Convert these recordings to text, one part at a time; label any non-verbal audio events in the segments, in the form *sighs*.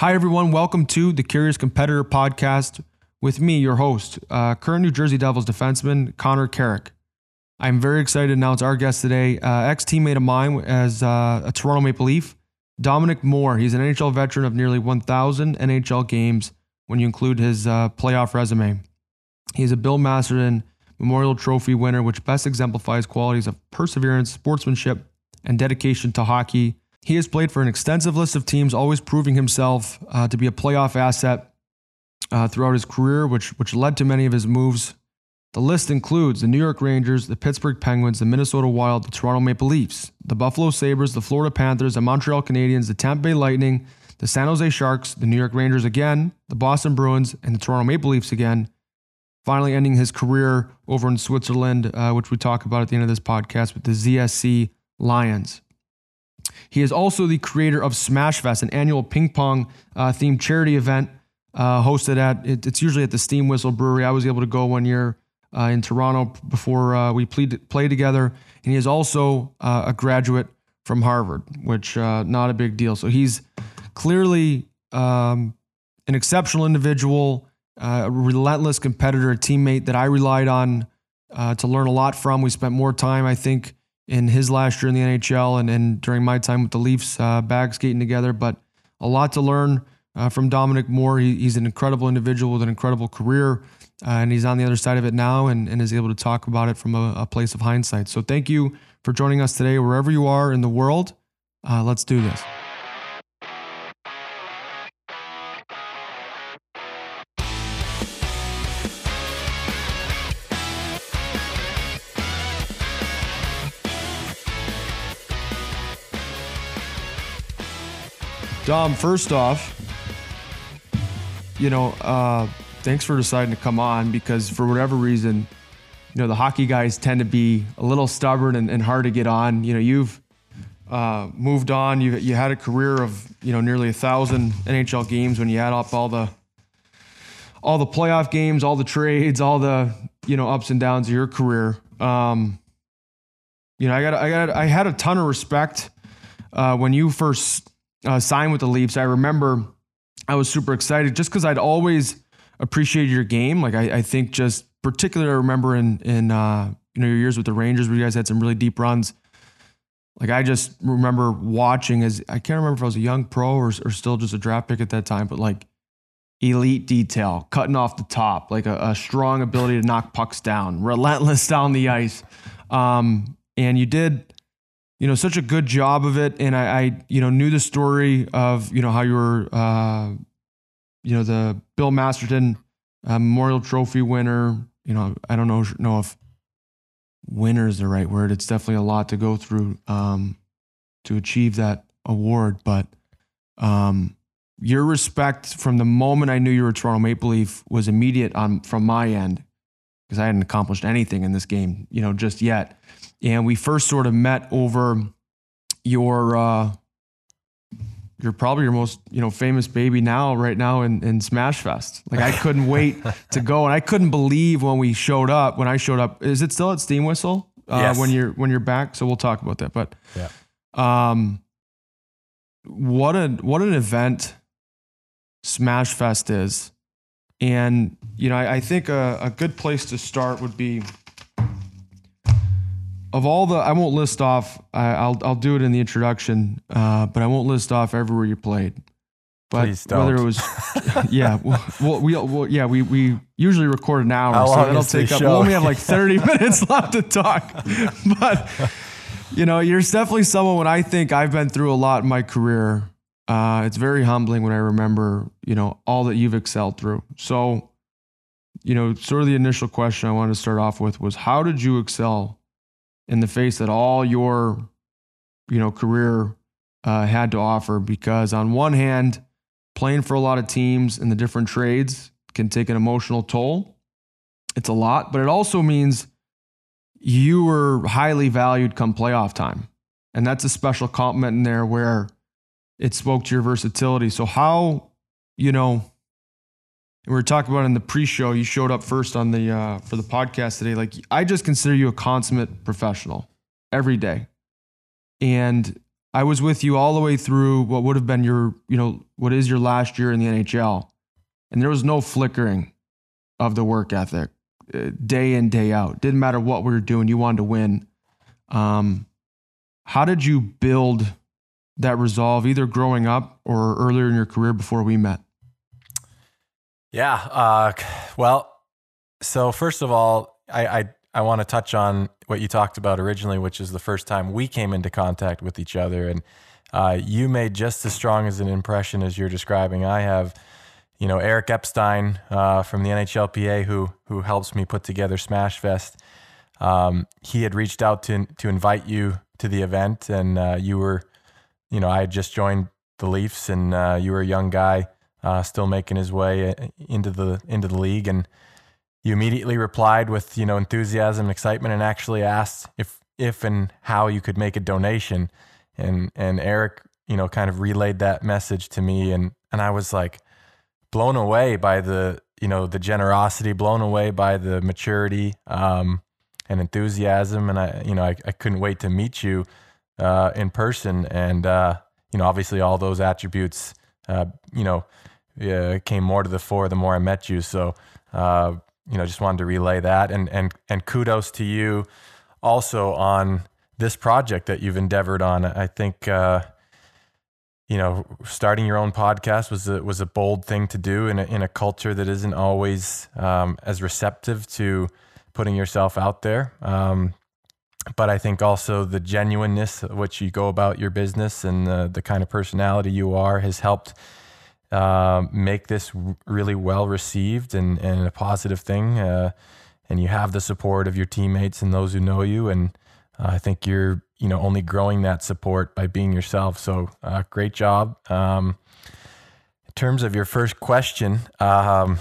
Hi, everyone. Welcome to the Curious Competitor podcast with me, your host, uh, current New Jersey Devils defenseman Connor Carrick. I'm very excited to announce our guest today, uh, ex teammate of mine as uh, a Toronto Maple Leaf, Dominic Moore. He's an NHL veteran of nearly 1,000 NHL games when you include his uh, playoff resume. He's a Bill Masterton Memorial Trophy winner, which best exemplifies qualities of perseverance, sportsmanship, and dedication to hockey. He has played for an extensive list of teams, always proving himself uh, to be a playoff asset uh, throughout his career, which, which led to many of his moves. The list includes the New York Rangers, the Pittsburgh Penguins, the Minnesota Wild, the Toronto Maple Leafs, the Buffalo Sabres, the Florida Panthers, the Montreal Canadiens, the Tampa Bay Lightning, the San Jose Sharks, the New York Rangers again, the Boston Bruins, and the Toronto Maple Leafs again. Finally, ending his career over in Switzerland, uh, which we talk about at the end of this podcast with the ZSC Lions. He is also the creator of Smashfest, an annual ping pong uh, themed charity event uh, hosted at, it, it's usually at the Steam Whistle Brewery. I was able to go one year uh, in Toronto before uh, we played, played together. And he is also uh, a graduate from Harvard, which uh, not a big deal. So he's clearly um, an exceptional individual, a relentless competitor, a teammate that I relied on to learn a lot from. We spent more time, I think, in his last year in the NHL and, and during my time with the Leafs, uh, bag skating together. But a lot to learn uh, from Dominic Moore. He, he's an incredible individual with an incredible career, uh, and he's on the other side of it now and, and is able to talk about it from a, a, place of hindsight. So thank you for joining us today, wherever you are in the world. Uh, let's do this. Dom, first off, you know, uh, thanks for deciding to come on because for whatever reason, you know, the hockey guys tend to be a little stubborn and, and hard to get on. You know, you've uh, moved on. You you had a career of you know nearly a thousand NHL games when you add up all the all the playoff games, all the trades, all the you know ups and downs of your career. Um, you know, I got I got I had a ton of respect uh, when you first uh, signed with the Leafs, I remember I was super excited just because I'd always appreciated your game. Like I, I think just particularly I remember in in uh, you know your years with the Rangers where you guys had some really deep runs. Like I just remember watching as I can't remember if I was a young pro or, or still just a draft pick at that time, but like elite detail, cutting off the top, like a, a strong ability to knock pucks down, relentless *laughs* down the ice. Um, and you did you know, such a good job of it. And I, I you know, knew the story of, you know, how you were, uh, you know, the Bill Masterton uh, Memorial Trophy winner. You know, I don't know, know if winner is the right word. It's definitely a lot to go through um, to achieve that award. But um, your respect from the moment I knew you were Toronto Maple Leaf was immediate on from my end because I hadn't accomplished anything in this game, you know, just yet and we first sort of met over your uh, you're probably your most you know famous baby now right now in, in Smashfest. Like I couldn't wait to go, and I couldn't believe when we showed up. When I showed up, is it still at Steam Whistle? Uh, yes. When you're when you're back, so we'll talk about that. But yeah, um, what a what an event Smashfest is, and you know I, I think a, a good place to start would be of all the, I won't list off. I, will I'll do it in the introduction, uh, but I won't list off everywhere you played. But Please don't. whether it was, *laughs* yeah, well, we, well, yeah, we we usually record an hour, How so that'll take up. We only have like thirty *laughs* minutes left to talk, *laughs* but you know, you're definitely someone. When I think I've been through a lot in my career, uh, it's very humbling when I remember, you know, all that you've excelled through. So, you know, sort of the initial question I wanted to start off with was, how did you excel in the face that all your you know career uh, had to offer because on one hand playing for a lot of teams in the different trades can take an emotional toll. It's a lot but it also means you were highly valued come playoff time. And that's a special compliment in there where it spoke to your versatility. So how you know we were talking about in the pre-show. You showed up first on the uh, for the podcast today. Like I just consider you a consummate professional every day, and I was with you all the way through what would have been your, you know, what is your last year in the NHL. And there was no flickering of the work ethic uh, day in, day out. Didn't matter what we were doing, you wanted to win. Um, how did you build that resolve either growing up or earlier in your career before we met? Yeah. Uh, well, so first of all, I, I, I want to touch on what you talked about originally, which is the first time we came into contact with each other. And uh, you made just as strong as an impression as you're describing. I have, you know, Eric Epstein uh, from the NHLPA, who who helps me put together Smashfest. Um, he had reached out to to invite you to the event, and uh, you were, you know, I had just joined the Leafs, and uh, you were a young guy, uh, still making his way uh, into the into the league, and you immediately replied with you know enthusiasm and excitement, and actually asked if if and how you could make a donation, and and Eric, you know, kind of relayed that message to me, and and I was like blown away by the you know the generosity, blown away by the maturity. Um, and enthusiasm. And I, you know, I, I couldn't wait to meet you uh, in person. And, uh, you know, obviously all those attributes, uh, you know, came more to the fore the more I met you. So, uh, you know, just wanted to relay that. And, and, and kudos to you also on this project that you've endeavored on. I think, uh, you know, starting your own podcast was a, was a bold thing to do in a, in a culture that isn't always um, as receptive to putting yourself out there. Um, but I think also the genuineness of which you go about your business and the, the kind of personality you are has helped uh, make this really well received and, and a positive thing. Uh, and you have the support of your teammates and those who know you. And uh, I think you're, you know, only growing that support by being yourself. So uh, great job. Um, in terms of your first question, um,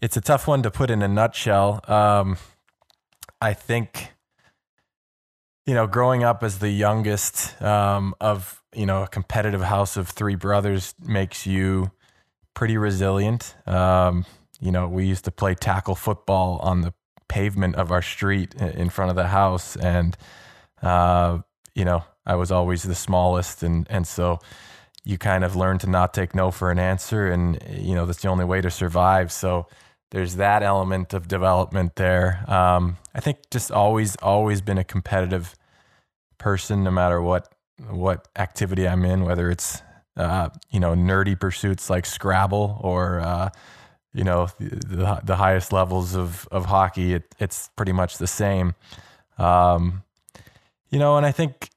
it's a tough one to put in a nutshell. Um, I think, you know, growing up as the youngest um, of, you know, a competitive house of three brothers makes you pretty resilient. Um, you know, we used to play tackle football on the pavement of our street in front of the house. And, uh, you know, I was always the smallest. And, and so, you kind of learn to not take no for an answer and you know that's the only way to survive so there's that element of development there. Um, I think just always, always been a competitive person, no matter what what activity I'm in, whether it's uh, you know nerdy pursuits like Scrabble or uh, you know the, the highest levels of of hockey. It, it's pretty much the same. Um, you know, and I think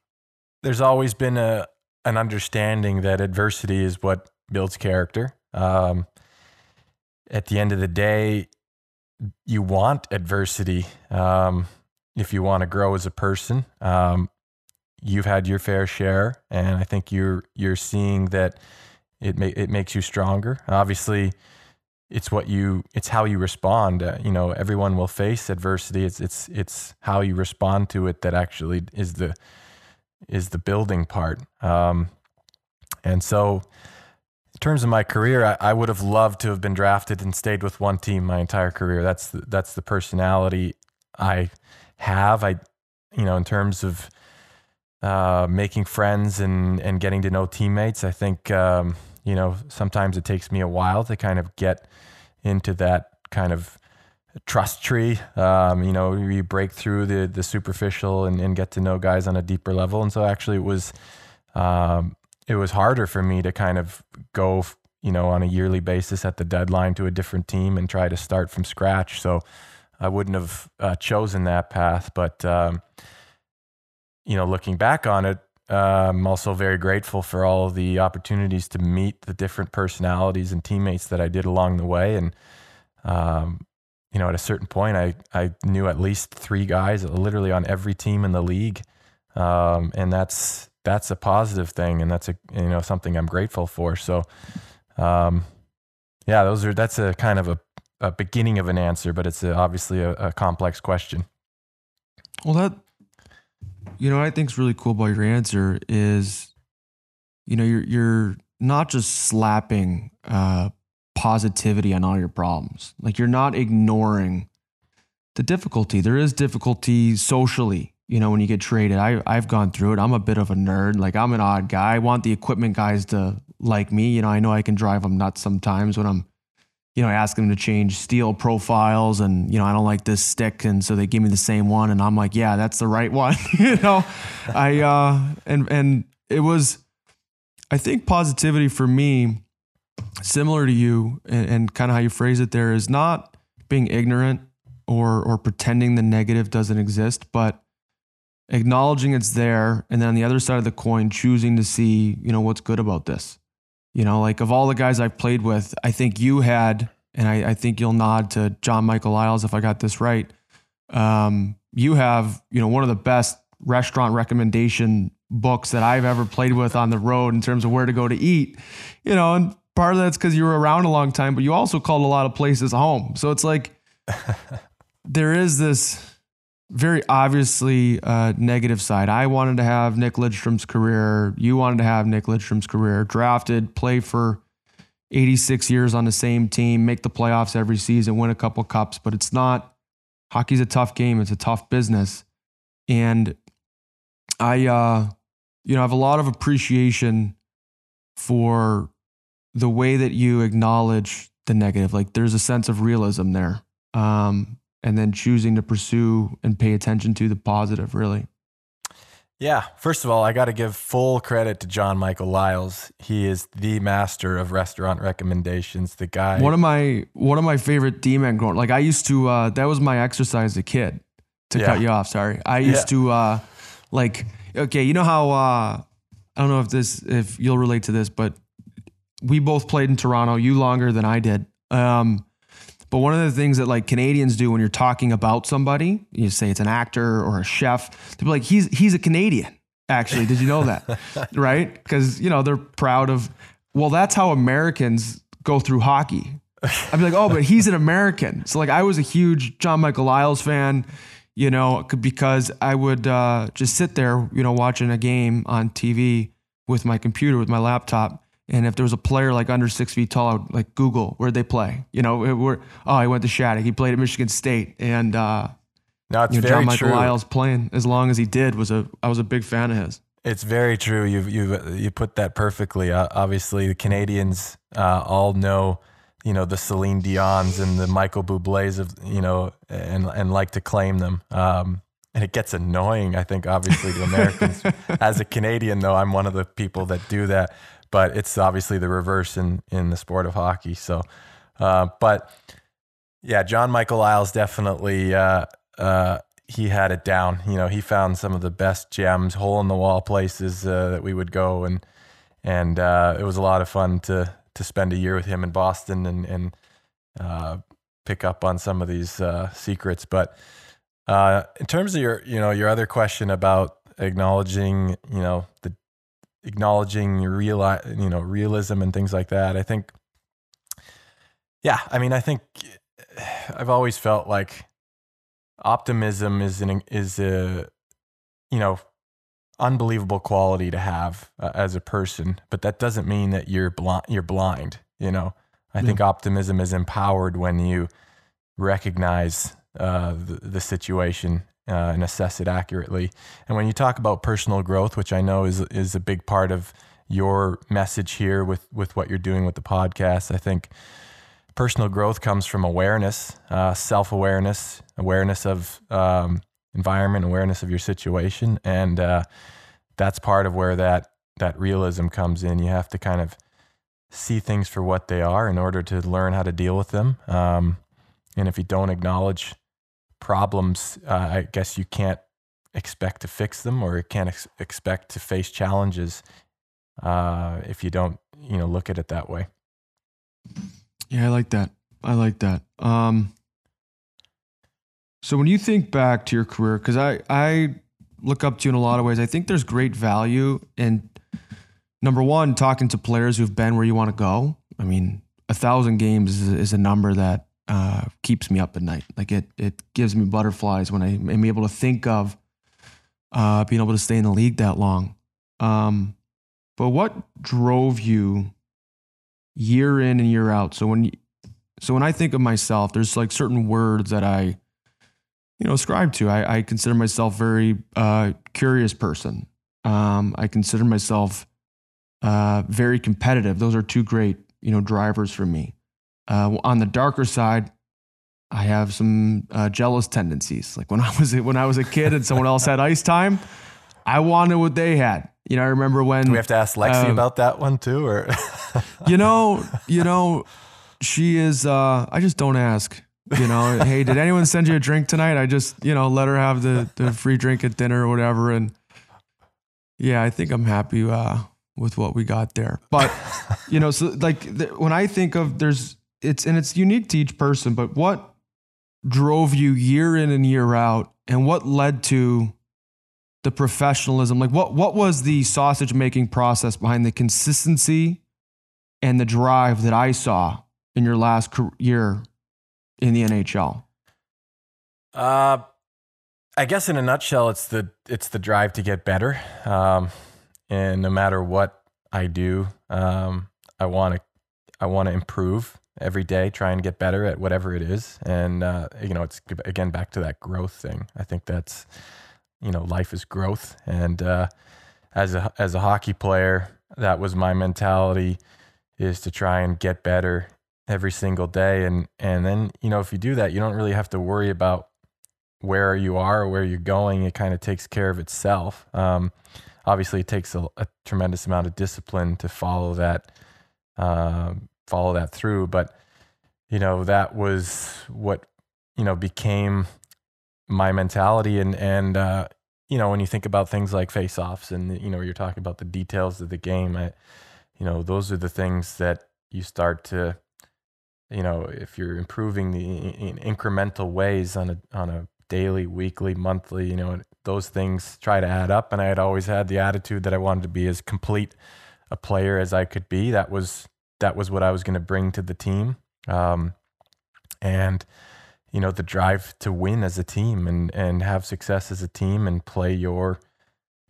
there's always been a an understanding that adversity is what builds character. Um, at the end of the day, you want adversity um, if you want to grow as a person. Um, you've had your fair share, and I think you're you're seeing that it ma- it makes you stronger. Obviously, it's what you it's how you respond. Uh, you know, everyone will face adversity. It's it's it's how you respond to it that actually is the is the building part. Um, and so in terms of my career, I, I, would have loved to have been drafted and stayed with one team my entire career. That's the, that's the personality I have. I, you know, in terms of uh, making friends and and getting to know teammates, I think um, you know sometimes it takes me a while to kind of get into that kind of trust tree. Um, you know, you break through the the superficial and, and, get to know guys on a deeper level. And so actually, it was. Um, it was harder for me to kind of go, you know, on a yearly basis at the deadline to a different team and try to start from scratch. So I wouldn't have uh, chosen that path. But, um, you know, looking back on it, uh, I'm also very grateful for all the opportunities to meet the different personalities and teammates that I did along the way. And, um, you know, at a certain point, I, I knew at least three guys literally on every team in the league. Um, and that's, that's a positive thing, and that's a you know something I'm grateful for. So, um, yeah, those are that's a kind of a, a beginning of an answer, but it's a, obviously a, a complex question. Well, that you know what I think is really cool about your answer is, you know, you're you're not just slapping uh, positivity on all your problems. Like you're not ignoring the difficulty. There is difficulty socially you know, when you get traded. I I've gone through it. I'm a bit of a nerd. Like I'm an odd guy. I want the equipment guys to like me. You know, I know I can drive them nuts sometimes when I'm, you know, asking them to change steel profiles and you know I don't like this stick, and so they give me the same one, and I'm like, yeah, that's the right *laughs* one. *laughs* you know, I uh and and it was, I think positivity for me, similar to you, and, and kind of how you phrase it there is not being ignorant or or pretending the negative doesn't exist, but acknowledging it's there and then on the other side of the coin choosing to see you know what's good about this you know like of all the guys i've played with i think you had and i, I think you'll nod to john michael Liles if i got this right um, you have you know one of the best restaurant recommendation books that i've ever played with on the road in terms of where to go to eat. You know and part of that's because you were around a long time but you also called a lot of places home. So it's like *laughs* there is this very obviously uh, negative side. I wanted to have Nick Lidstrom's career. You wanted to have Nick Lidstrom's career. Drafted, play for 86 years on the same team, make the playoffs every season, win a couple cups. But it's not. Hockey's a tough game. It's a tough business, and I, uh, you know, I have a lot of appreciation for the way that you acknowledge the negative. Like there's a sense of realism there. Um, and then choosing to pursue and pay attention to the positive, really. Yeah, first of all, I got to give full credit to John Michael Liles. He is the master of restaurant recommendations. The guy. One of my one of my favorite D men growing. Like I used to. Uh, that was my exercise as a kid. To yeah. cut you off, sorry. I used yeah. to uh, like. Okay, you know how uh, I don't know if this if you'll relate to this, but we both played in Toronto. You longer than I did. Um, but one of the things that like Canadians do when you're talking about somebody, you say it's an actor or a chef, to be like, he's he's a Canadian. Actually, did you know that? *laughs* right? Because you know they're proud of. Well, that's how Americans go through hockey. I'd be like, oh, but he's an American. So like, I was a huge John Michael Liles fan, you know, because I would uh, just sit there, you know, watching a game on TV with my computer, with my laptop, and if there was a player like under six feet tall, I would like Google where'd they play. You know, where oh, he went to Shattuck. He played at Michigan State, and uh, no, it's you know, very John Michael true. Liles playing as long as he did was a I was a big fan of his. It's very true. You you you put that perfectly. Uh, obviously, the Canadians uh, all know you know the Celine Dion's and the Michael Bublé's of you know and and like to claim them. Um, and it gets annoying. I think obviously to Americans. *laughs* As a Canadian, though, I'm one of the people that do that but it's obviously the reverse in in the sport of hockey. So, uh, but yeah, John Michael Liles definitely uh, uh, he had it down. You know, he found some of the best gems, hole in the wall places uh, that we would go, and and uh, it was a lot of fun to to spend a year with him in Boston and and uh, pick up on some of these secrets. But in terms of your you know your other question about acknowledging you know the acknowledging real, you know, realism and things like that. I think, yeah, I mean, I think *sighs* I've always felt like optimism is an is a you know unbelievable quality to have uh, as a person, but that doesn't mean that you're blind. You're blind. You know, I yeah. think optimism is empowered when you recognize uh, the, the situation uh, and assess it accurately. And when you talk about personal growth, which I know is is a big part of your message here with with what you're doing with the podcast, I think personal growth comes from awareness, uh, self awareness, awareness of um, environment, awareness of your situation, and uh, that's part of where that that realism comes in. You have to kind of see things for what they are in order to learn how to deal with them. Um, and if you don't acknowledge problems, uh, I guess you can't expect to fix them or you can't ex- expect to face challenges uh, if you don't, you know, look at it that way. Yeah, I like that. I like that. Um, so when you think back to your career, because I I look up to you in a lot of ways, I think there's great value in number one talking to players who've been where you want to go. I mean, a thousand games is, is a number that uh, keeps me up at night. Like it, it gives me butterflies when I am able to think of uh, being able to stay in the league that long. Um, but what drove you year in and year out? So when, so when I think of myself, there's like certain words that I, you know, ascribe to. I, I consider myself very uh, curious person. Um, I consider myself uh, very competitive. Those are two great, you know, drivers for me. Uh, on the darker side, I have some uh, jealous tendencies. Like when *laughs* I was when I was a kid and someone else had ice time, I wanted what they had. You know, I remember when Do we have to ask Lexi um, about that one too, or *laughs* you know, you know, she is. Uh, I just don't ask. You know, hey, did anyone send you a drink tonight? I just, you know, let her have the the free drink at dinner or whatever. And yeah, I think I'm happy uh, with what we got there. But you know, so like th- when I think of there's it's and it's unique to each person. But what drove you year in and year out, and what led to the professionalism? Like what what was the sausage making process behind the consistency and the drive that I saw in your last year in the NHL? Uh, I guess in a nutshell, it's the it's the drive to get better. Um, and no matter what I do, um, I want to I want to improve every day, try and get better at whatever it is. And uh, you know, it's again back to that growth thing. I think that's you know, life is growth. And uh, as a as a hockey player, that was my mentality is to try and get better every single day. And and then you know, if you do that, you don't really have to worry about where you are or where you're going, it kind of takes care of itself. Um, obviously, it takes a, a, tremendous amount of discipline to follow that, uh, follow that through. But you know, that was what you know became my mentality. And and uh, you know, when you think about things like face-offs, and you know, you're talking about the details of the game. I, you know, those are the things that you start to you know, if you're improving the in incremental ways on a on a daily, weekly, monthly, you know, those things try to add up. And I had always had the attitude that I wanted to be as complete a player as I could be. That was that was what I was going to bring to the team. Um, and you know, the drive to win as a team and and have success as a team and play your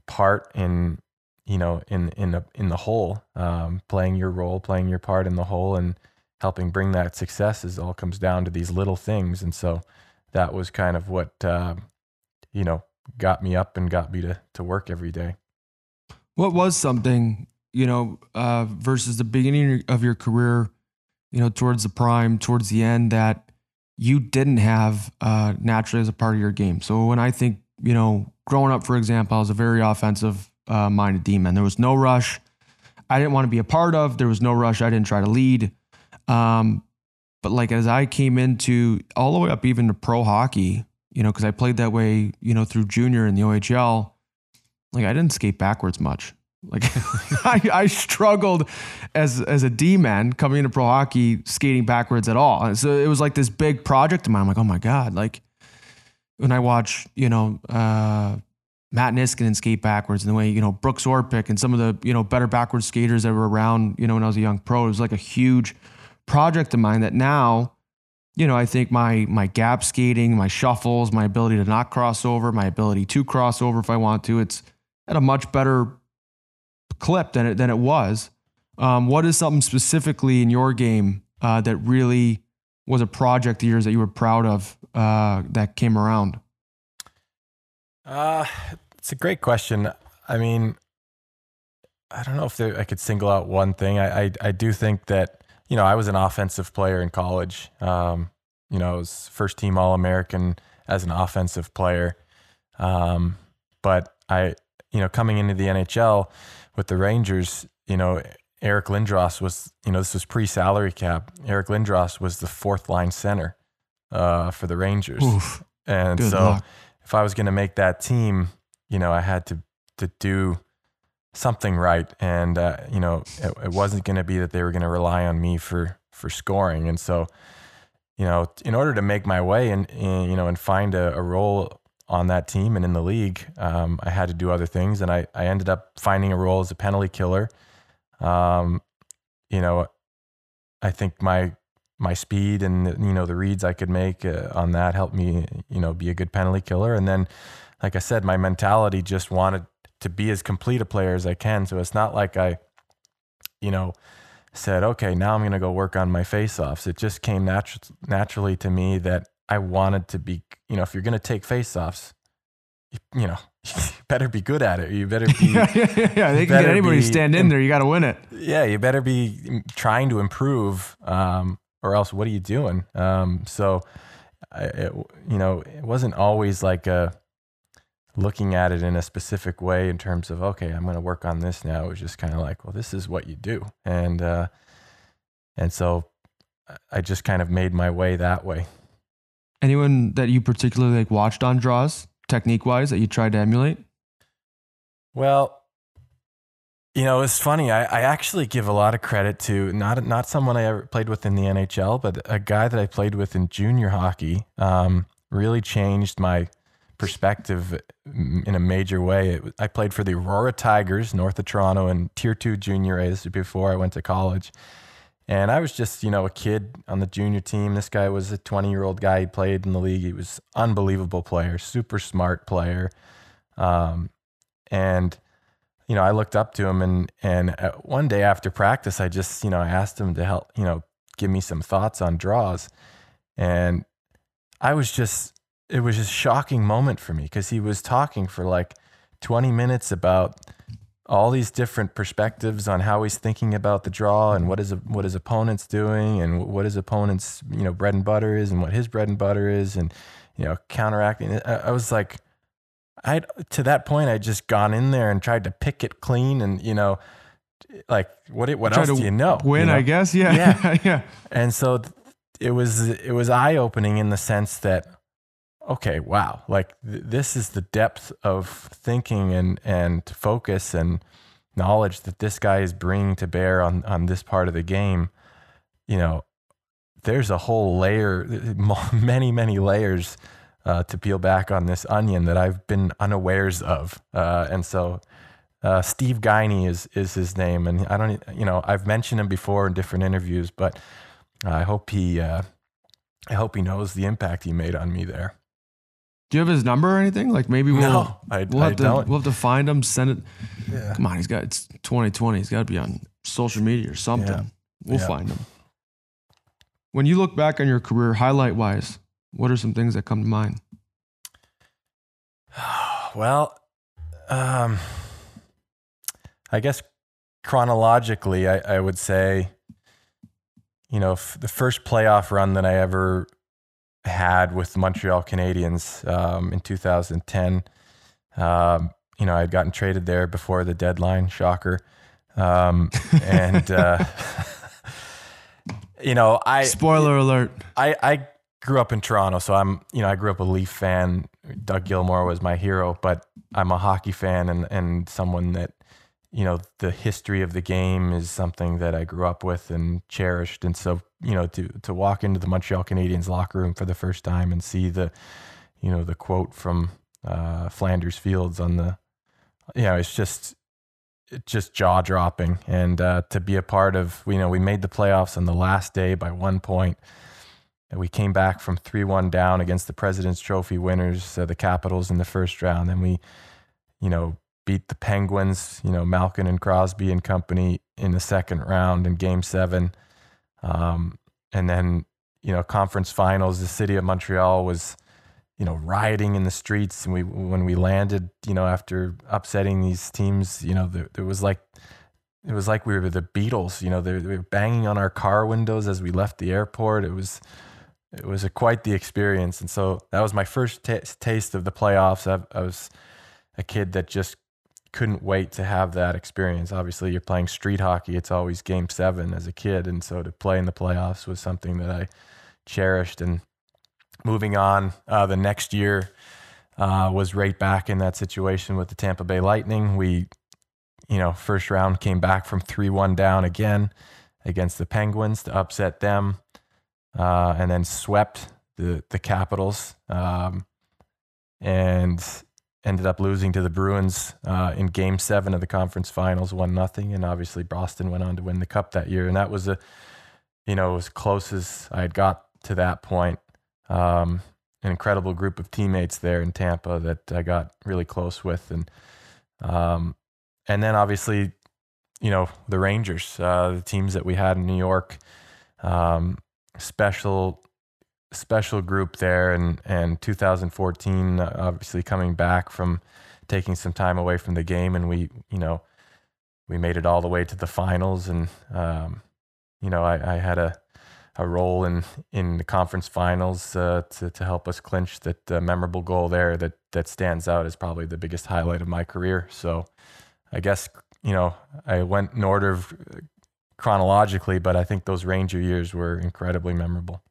part in you know in in a, in the whole, um, playing your role, playing your part in the whole, and helping bring that success is all comes down to these little things. And so that was kind of what uh, you know got me up and got me to to work every day. What was something you know uh, versus the beginning of your career, you know, towards the prime, towards the end that you didn't have uh, naturally as a part of your game. So when I think you know, growing up, for example, I was a very offensive uh, minded D man. There was no rush. I didn't want to be a part of. There was no rush. I didn't try to lead. Um, but like as I came into all the way up even to pro hockey, you know, because I played that way, you know, through junior in the OHL, like I didn't skate backwards much. Like *laughs* I, I struggled as as a D man coming into pro hockey skating backwards at all. And So it was like this big project of mine. I'm like, oh my god! Like when I watch, you know, uh, Matt Niskanen skate backwards, and the way you know Brooks Orpik and some of the you know better backwards skaters that were around, you know, when I was a young pro, it was like a huge project of mine that now, you know, I think my my gap skating, my shuffles, my ability to not cross over, my ability to cross over if I want to, it's at a much better clip than it than it was. Um, what is something specifically in your game uh, that really was a project of yours that you were proud of uh, that came around? Uh, it's a great question. I mean, I don't know if there, I could single out one thing. I, I, I do think that you know, I was an offensive player in college. Um, you know, I was first team All American as an offensive player. Um, but I, you know, coming into the NHL with the Rangers, you know, Eric Lindros was, you know, this was pre salary cap. Eric Lindros was the fourth line center uh, for the Rangers. Oof, and so luck. if I was going to make that team, you know, I had to, to do something right. And, uh, you know, it, it wasn't going to be that they were going to rely on me for, for scoring. And so, you know, in order to make my way and, and you know, and find a, a, role on that team and in the league, um, I had to do other things. And I, I ended up finding a role as a penalty killer. Um, you know, I think my, my speed and you know the reads I could make uh, on that helped me you know be a good penalty killer and then like I said my mentality just wanted to be as complete a player as I can. So it's not like I, you know, said, okay, now I'm going to go work on my face offs. It just came natu- naturally to me that, I wanted to be, you know, if you're going to take faceoffs, you, you know, *laughs* you better be good at it. You better be. *laughs* yeah, yeah, yeah. They can get anybody to be stand in there. You got to win it. yeah, you better be trying to improve, um, or else what are you doing? Um, so, I, it, you know, it wasn't always like a looking at it in a specific way in terms of okay, I'm going to work on this now. It was just kind of like, well, this is what you do, and uh, and so I just kind of made my way that way. Anyone that you particularly like watched on draws, technique wise, that you tried to emulate? Well, you know, it's funny. I, I actually give a lot of credit to not not someone I ever played with in the NHL, but a guy that I played with in junior hockey. Um, really changed my perspective in a major way. It, I played for the Aurora Tigers, north of Toronto, in Tier Two Junior A. This was before I went to college, and I was just you know a kid on the junior team. This guy was a 20 year old guy. He played in the league. He was unbelievable player, super smart player, um, and you know, I looked up to him and and uh, one day after practice, I just you know I asked him to help you know give me some thoughts on draws, and I was just it was just a shocking moment for me because he was talking for like 20 minutes about all these different perspectives on how he's thinking about the draw and what his what his opponent's doing and what his opponent's you know bread and butter is and what his bread and butter is and you know counteracting. I, I was like. I to that point I just gone in there and tried to pick it clean and you know like what what Try else do you know? Win, you know? I guess. Yeah. Yeah. *laughs* yeah. And so it was it was eye opening in the sense that okay, wow, like th- this is the depth of thinking and and focus and knowledge that this guy is bringing to bear on on this part of the game. You know, there's a whole layer, *laughs* many many layers uh, to peel back on this onion that I've been unawares of, uh, and so. Uh, Steve Guiney is is his name, and I don't, you know, I've mentioned him before in different interviews, but I hope he, uh, I hope he knows the impact he made on me there. Do you have his number or anything? Like maybe we'll No, I, we'll I have to don't. we'll have to find him. Send it. yeah. Come on, he's got it's 2020. He's got to be on social media or something. Yeah. We'll Yeah. find him. When you look back on your career, highlight wise, what are some things that come to mind? *sighs* Well, um, I guess chronologically, I, I would say, you know, f- the first playoff run that I ever had with the Montreal Canadiens um, in 2010. Um, you know, I had gotten traded there before the deadline. Shocker. Um, and uh, *laughs* you know, I Spoiler alert. I, I grew up in Toronto, so I'm you know I grew up a Leaf fan. Doug Gilmour was my hero, but I'm a hockey fan and and someone that you know the history of the game is something that I grew up with and cherished. And so you know to to walk into the Montreal Canadiens locker room for the first time and see the you know the quote from uh, Flanders Fields on the you know it's just it's just jaw dropping and uh, to be a part of you know we made the playoffs on the last day by one point. And we came back from 3-1 down against the president's trophy winners uh, the capitals in the first round. Then we you know beat the penguins you know malkin and crosby and company in the second round in game seven. Um, and then you know conference finals the city of montreal was you know rioting in the streets. And we when we landed you know after upsetting these teams you know there, there was like it was like we were the beatles you know they, they were banging on our car windows as we left the airport. It was it was a, quite the experience. And so that was my first ta taste of the playoffs. I, I was a kid that just couldn't wait to have that experience. Obviously you're playing street hockey. It's always game seven as a kid and so to play in the playoffs was something that i cherished. And moving on, uh, the next year uh, was right back in that situation with the Tampa Bay Lightning. We, you know, first round came back from 3 1 down again against the Penguins to upset them uh, and then swept the, the Capitals um, and ended up losing to the Bruins uh, in game seven of the conference finals, 1 nothing. And obviously, Boston went on to win the cup that year. And that was a, you know, as close as I had got to that point um, an incredible group of teammates there in Tampa that I got really close with, and um, and then obviously, you know, the Rangers, uh, the teams that we had in New York, um, special special group there, and and 2014, uh, obviously coming back from taking some time away from the game, and we, you know, we made it all the way to the finals, and um, you know, I, I had a a role in in the conference finals uh, to to help us clinch that uh, memorable goal there that that stands out as probably the biggest highlight of my career. So, I guess you know I went in order of uh, chronologically, but I think those Ranger years were incredibly memorable.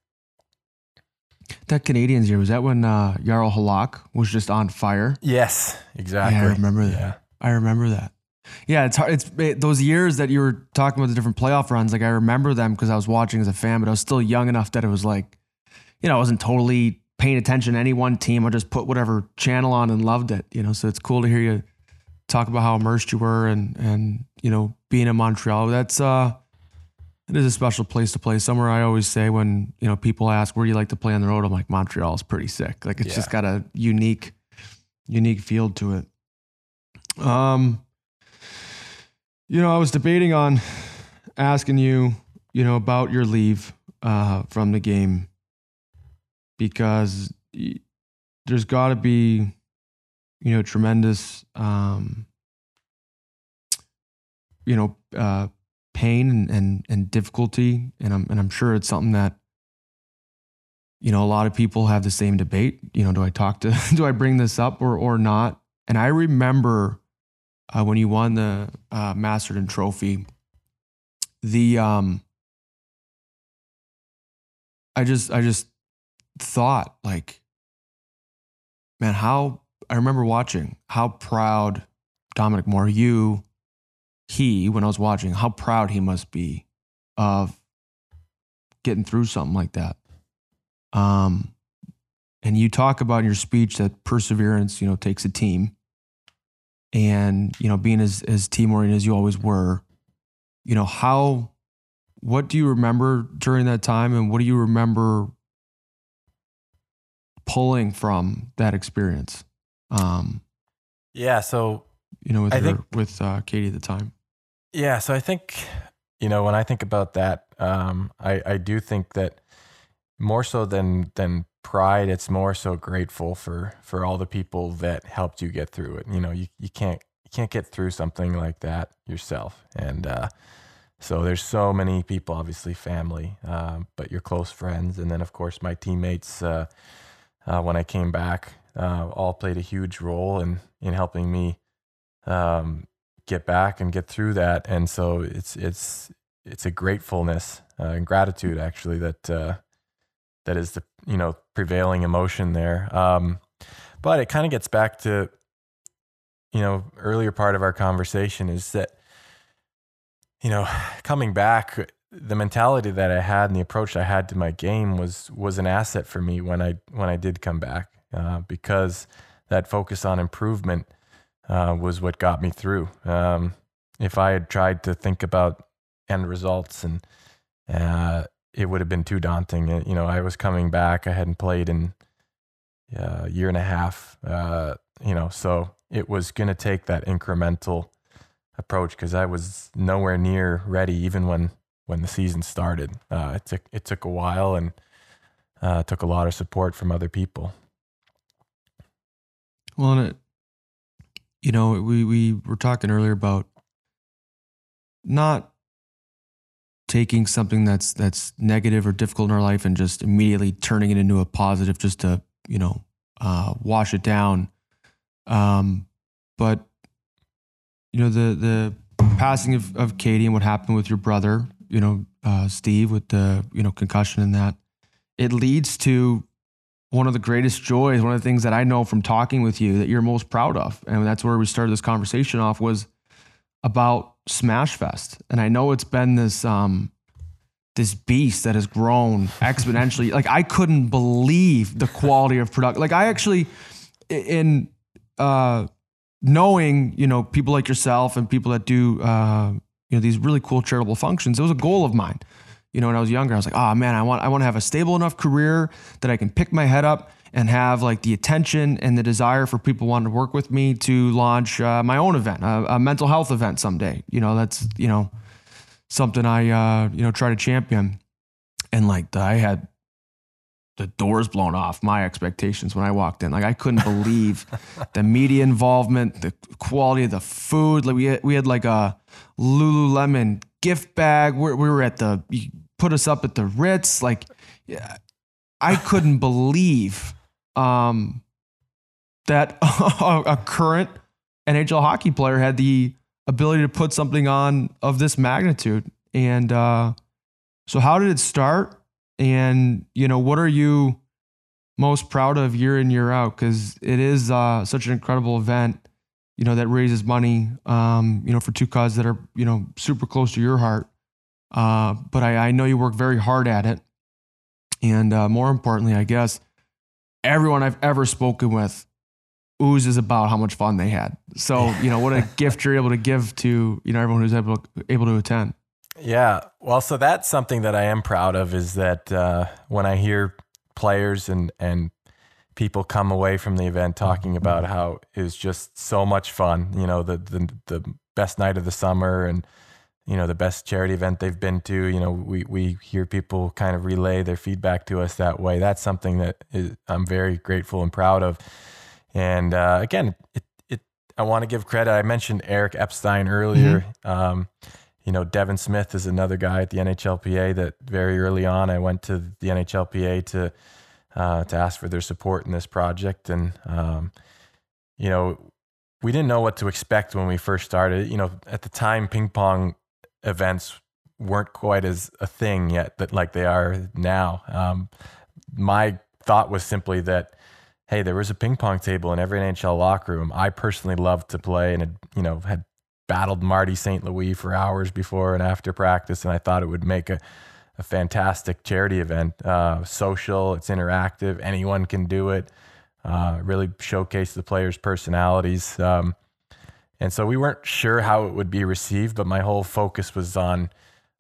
That Canadiens year was that when uh, Jarl Halak was just on fire? Yes, exactly. Yeah, I remember that. Yeah. I remember that. Yeah, it's hard. It's it, those years that you were talking about the different playoff runs. Like I remember them because I was watching as a fan, but I was still young enough that it was like, you know, I wasn't totally paying attention to any one team. I just put whatever channel on and loved it. You know, so it's cool to hear you talk about how immersed you were and and you know being in Montreal. That's uh, it is a special place to play. Somewhere I always say when you know people ask where do you like to play on the road, I'm like Montreal is pretty sick. Like it's Yeah. just got a unique, unique feel to it. Um, you know, I was debating on asking you, you know, about your leave uh, from the game because there's got to be, you know, tremendous, um, you know, uh, pain and, and and difficulty, and I'm and I'm sure it's something that, you know, a lot of people have the same debate. You know, do I talk to, *laughs* do I bring this up or or not? And I remember uh, when you won the uh, Masterton Trophy, the um, I just I just thought like, man, how I remember watching how proud Dominic Moore, you, he, when I was watching, how proud he must be of getting through something like that. Um, and you talk about in your speech that perseverance, you know, takes a team and you know being as as team oriented as you always were you know how what do you remember during that time and what do you remember pulling from that experience um Yeah. So you know with I her, think- with uh, Katie at the time Yeah, so I think you know when I think about that, um, I I do think that more so than than pride, it's more so grateful for for all the people that helped you get through it. You know, you you can't you can't get through something like that yourself, and uh, so there's so many people, obviously family, um, but your close friends, and then of course my teammates. Uh, uh, when I came back, uh, all played a huge role in in helping me um, get back and get through that. And so it's it's it's a gratefulness uh, and gratitude actually that uh, that is the you know prevailing emotion there. Um, but it kind of gets back to you know earlier part of our conversation is that you know coming back the mentality that I had and the approach I had to my game was was an asset for me when I when I did come back uh, because that focus on improvement uh, was what got me through. Um, if I had tried to think about end results and uh, it would have been too daunting. Uh, You know, I was coming back. I hadn't played in uh, a year and a half. Uh, you know, so it was going to take that incremental approach because I was nowhere near ready, even when when the season started. Uh, it took it took a while and uh, took a lot of support from other people. well and it you know we we were talking earlier about not taking something that's that's negative or difficult in our life and just immediately turning it into a positive just to you know uh, wash it down. Um, but you know the the passing of, of Katie and what happened with your brother you know uh, Steve with the you know concussion and that it leads to one of the greatest joys one of the things that I know from talking with you that you're most proud of and that's where we started this conversation off was about Smashfest. And I know it's been this um this beast that has grown exponentially. like I couldn't believe the quality of production. Like I actually in uh knowing, you know, people like yourself and people that do uh you know these really cool charitable functions, it was a goal of mine. You know, when I was younger, I was like, oh man, I want I want to have a stable enough career that I can pick my head up and have like the attention and the desire for people wanting to work with me to launch uh, my own event, a, a mental health event someday. You know, that's you know something I uh, you know try to champion. And like I had the doors blown off my expectations when I walked in. Like I couldn't *laughs* believe the media involvement, the quality of the food. Like we had, we had like a Lululemon gift bag. We're, we were at the put us up at the Ritz. Like yeah, I couldn't believe um, that *laughs* a current NHL hockey player had the ability to put something on of this magnitude. And uh, so, how did it start? And you know, what are you most proud of year in year out? Because it is uh, such an incredible event. You know that raises money. Um, you know for two causes that are you know super close to your heart. Uh, but I, I know you work very hard at it. And uh, more importantly, I guess everyone I've ever spoken with oozes about how much fun they had. So, *laughs* you know, what a gift you're able to give to, you know, everyone who's able, able to attend. Yeah. Well, so that's something that I am proud of is that uh, when I hear players and, and people come away from the event talking about how it was just so much fun, you know, the, the, the best night of the summer and, you know, the best charity event they've been to, you know, we, we hear people kind of relay their feedback to us that way. That's something that is, I'm very grateful and proud of. And uh, again, it, it, I want to give credit. I mentioned Eric Epstein earlier. Mm-hmm. Um, you know, Devin Smith is another guy at the NHLPA that very early on I went to the NHLPA to uh, to ask for their support in this project, and um, you know, we didn't know what to expect when we first started. You know, at the time, ping pong events weren't quite as a thing yet that like they are now. Um, my thought was simply that hey, there was a ping pong table in every NHL locker room. I personally loved to play and had, you know, had battled Marty St. Louis for hours before and after practice. And I thought it would make a, a fantastic charity event. Uh, social, it's interactive, anyone can do it. Uh, really showcase the players' personalities. Um, and so we weren't sure how it would be received, but my whole focus was on,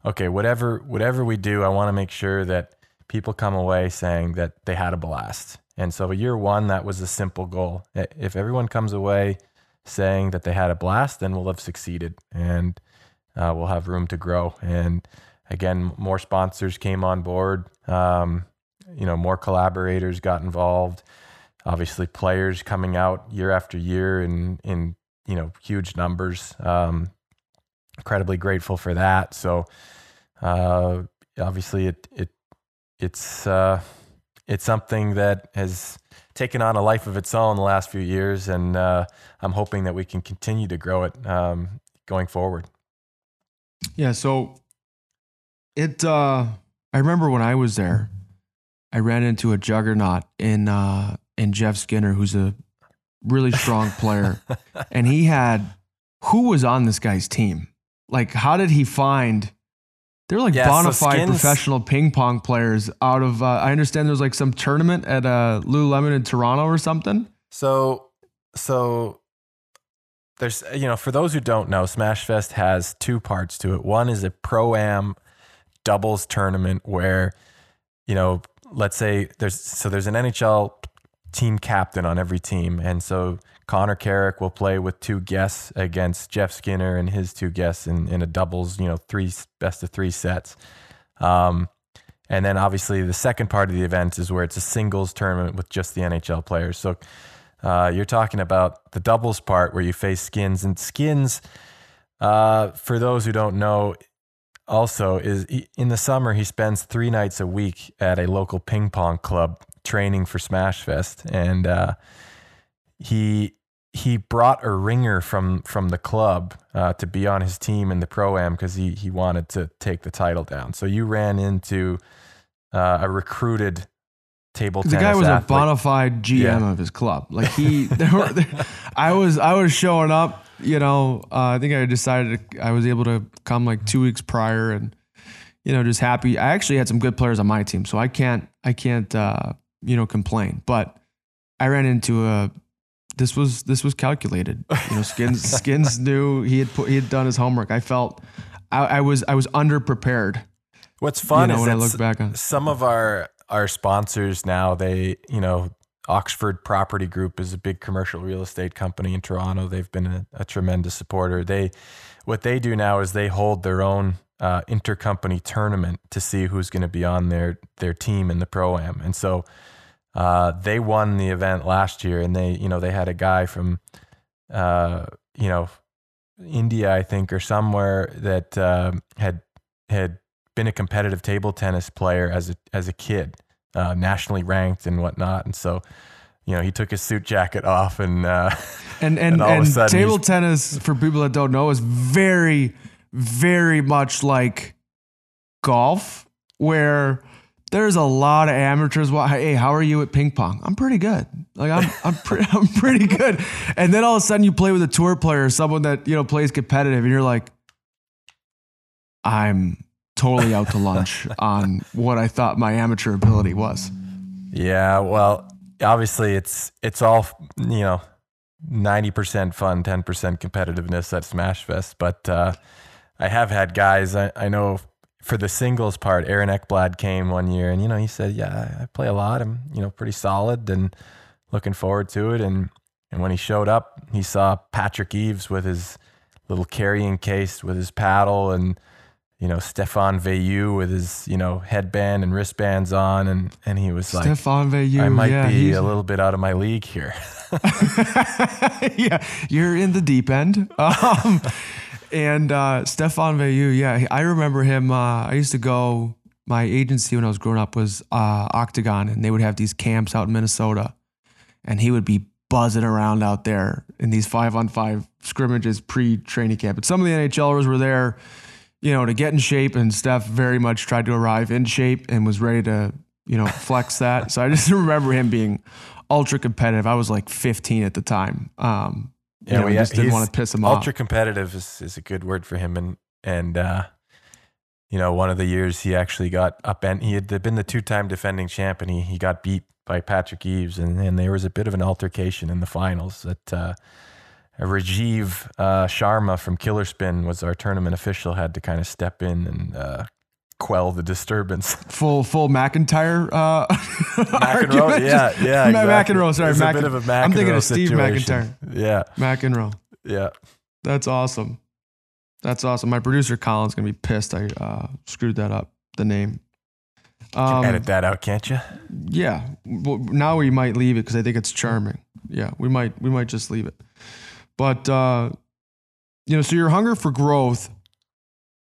okay, whatever whatever we do, I want to make sure that people come away saying that they had a blast. And so, year one, that was a simple goal. If everyone comes away saying that they had a blast, then we'll have succeeded and uh, we'll have room to grow. And again, more sponsors came on board. Um, you know, more collaborators got involved. Obviously, players coming out year after year in in you know huge numbers. Um, incredibly grateful for that. So, uh, obviously, it it it's uh, it's something that has taken on a life of its own the last few years, and uh, I'm hoping that we can continue to grow it um, going forward. Yeah. So it. Uh, I remember when I was there, I ran into a juggernaut in uh, in Jeff Skinner, who's a really strong player, *laughs* and he had who was on this guy's team. Like, how did he find? They're like yeah, bona fide so professional ping pong players out of. Uh, I understand there's like some tournament at uh, Lululemon in Toronto or something. So, so there's you know for those who don't know, Smashfest has two parts to it. One is a pro am doubles tournament where you know let's say there's so there's an NHL team captain on every team, and so Connor Carrick will play with two guests against Jeff Skinner and his two guests in, in a doubles, you know, three best of three sets. Um, and then obviously the second part of the event is where it's a singles tournament with just the NHL players. So uh, you're talking about the doubles part where you face skins and skins. Uh, for those who don't know, also is in the summer he spends three nights a week at a local ping pong club training for Smashfest, and uh, he he brought a ringer from from the club uh, to be on his team in the pro am because he he wanted to take the title down. So you ran into uh, a recruited table tennis. The guy was athlete. a bona fide GM yeah. of his club. Like he, *laughs* there were, there, I was I was showing up. You know, uh, I think I decided to, I was able to come like two weeks prior and you know just happy. I actually had some good players on my team, so I can't I can't uh, you know complain. But I ran into a this was this was calculated. You know, *laughs* Skins Skins knew he had put he had done his homework. I felt I, I was I was underprepared. What's fun you know, is when I look back on some of our our sponsors now. They you know Oxford Property Group is a big commercial real estate company in Toronto. They've been a, a tremendous supporter. They what they do now is they hold their own uh, intercompany tournament to see who's going to be on their their team in the pro am, and so uh, they won the event last year, and they you know they had a guy from uh, you know India, I think, or somewhere that uh, had had been a competitive table tennis player as a as a kid, uh, nationally ranked and whatnot, and so you know, he took his suit jacket off and uh, *laughs* and and, and, and table tennis for people that don't know is very, very much like golf, where there's a lot of amateurs. Well, hey, how are you at ping pong? I'm pretty good. Like I'm I'm pretty *laughs* I'm pretty good. And then all of a sudden you play with a tour player, someone that you know plays competitive, and you're like, I'm totally out to lunch *laughs* on what I thought my amateur ability was. Yeah, well, obviously it's it's all you know 90% fun 10% competitiveness at smashfest but uh, i have had guys I, I know for the singles part aaron ekblad came one year and you know he said yeah i play a lot i'm you know pretty solid and looking forward to it and and when he showed up he saw patrick eaves with his little carrying case with his paddle and you know, Stéphane Veilleux with his, you know, headband and wristbands on. And, and he was like, Stéphane Veilleux, I might yeah, be a little bit out of my league here. *laughs* *laughs* yeah, you're in the deep end. *laughs* Um, and uh, Stefan yeah, I remember him. Uh, I used to go, my agency when I was growing up was uh, Octagon, and they would have these camps out in Minnesota. And he would be buzzing around out there in these five on five scrimmages pre training camp. But some of the NHLers were there you know, to get in shape. And Steph very much tried to arrive in shape and was ready to, you know, flex that. So I just *laughs* remember him being ultra competitive. I was like 15 at the time. Um, yeah, know, we just didn't want to piss him ultra off. Ultra competitive is, is a good word for him. And, and, uh, you know, one of the years he actually got up and he had been the two time defending champ and he, he got beat by Patrick Eaves. And, and there was a bit of an altercation in the finals that, uh, Rajiv uh, Sharma from Killer Spin was our tournament official. Had to kind of step in and uh, quell the disturbance. *laughs* Full full McIntyre uh, *laughs* McEnroe, yeah, yeah, exactly. McEnroe. Sorry, Mac- bit of a McEnroe I'm thinking of Steve situation. McIntyre. Yeah, McEnroe. Yeah, that's awesome. That's awesome. My producer Colin's gonna be pissed. I uh, screwed that up. The name. Um, edit that out, can't you? Yeah. Well, now we might leave it because I think it's charming. Yeah, we might we might just leave it. But uh, you know, so your hunger for growth,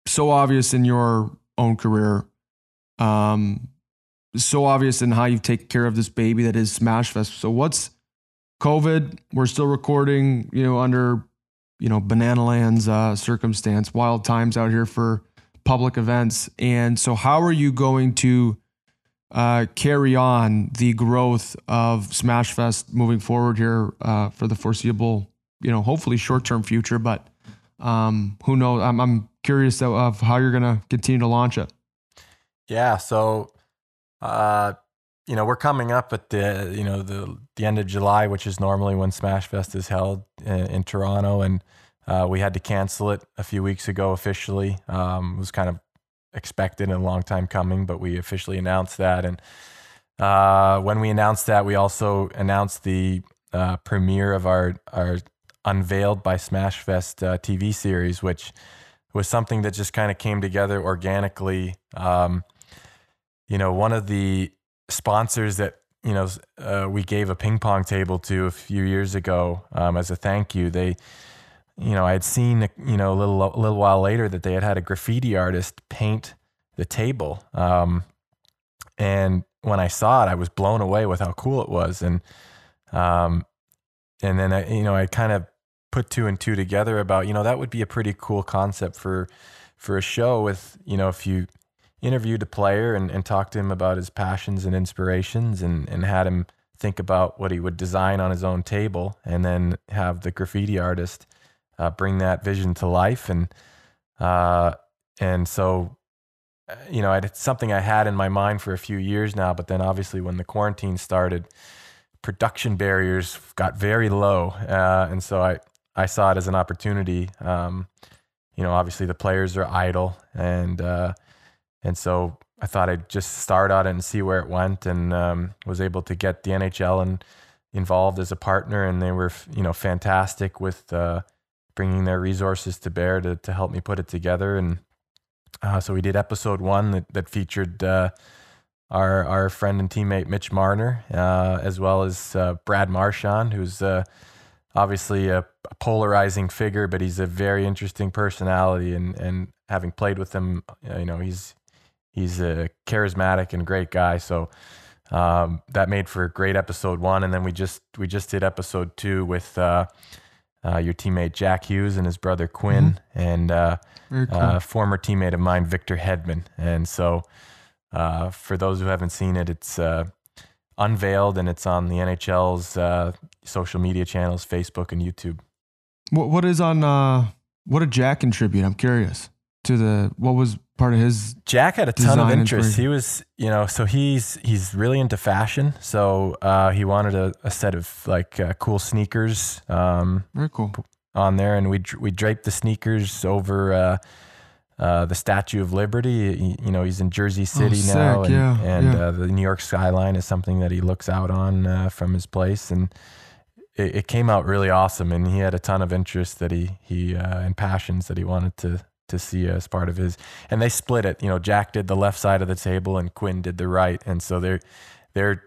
so obvious in your own career, um, so obvious in how you've taken care of this baby that is Smashfest. So what's COVID? We're still recording, you know, under you know banana lands uh, circumstance, wild times out here for public events. And so, how are you going to uh, carry on the growth of Smashfest moving forward here uh, for the foreseeable you know, hopefully short term future, but um, who knows? I'm, I'm curious of how you're going to continue to launch it. Yeah. So, uh, you know, we're coming up at the, you know, the, the end of July, which is normally when Smashfest is held in, in Toronto. And uh, we had to cancel it a few weeks ago officially. Um, it was kind of expected and a long time coming, but we officially announced that. And uh, when we announced that, we also announced the uh, premiere of our, our unveiled by Smashfest uh, TV series, which was something that just kind of came together organically. Um, you know, one of the sponsors that you know uh, we gave a ping pong table to a few years ago um, as a thank you. They, you know, I had seen you know a little a little while later that they had had a graffiti artist paint the table, um, and when I saw it, I was blown away with how cool it was, and um, and then I, you know, I kind of put two and two together about you know that would be a pretty cool concept for for a show with you know if you interviewed a player and, and talked to him about his passions and inspirations and and had him think about what he would design on his own table and then have the graffiti artist uh, bring that vision to life and uh, and so you know it's something I had in my mind for a few years now but then obviously when the quarantine started production barriers got very low uh, and so I I saw it as an opportunity. Um, you know, obviously the players are idle, and uh, and so I thought I'd just start on it and see where it went, and um, was able to get the NHL and involved as a partner, and they were you know fantastic with uh, bringing their resources to bear to to help me put it together, and Uh, so we did episode one that, that featured uh, our our friend and teammate Mitch Marner, uh, as well as uh, Brad Marchand, who's obviously a, a, polarizing figure, but he's a very interesting personality. And and having played with him, uh, you know, he's he's a charismatic and great guy. So um, that made for a great episode one. And then we just we just did episode two with uh, uh, your teammate Jack Hughes and his brother Quinn, mm-hmm. and uh, cool. Uh, former teammate of mine Victor Hedman. And so uh, for those who haven't seen it, it's uh, unveiled and it's on the NHL's social media channels, Facebook and YouTube. What what is on? what did Jack contribute? I'm curious to the what was part of his Jack had a ton of interest. He was, you know, so he's he's really into fashion. So uh, he wanted a, a, set of like uh, cool sneakers. Um, Very cool. On there, and we we draped the sneakers over uh, uh, the Statue of Liberty. He, you know, he's in Jersey oh, City oh, now, and, yeah, and yeah. Uh, the New York skyline is something that he looks out on uh, from his place, and it, it, came out really awesome. And he had a ton of interest that he he and passions that he wanted to to see as part of his. And they split it. You know, Jack did the left side of the table and Quinn did the right, and so they're they're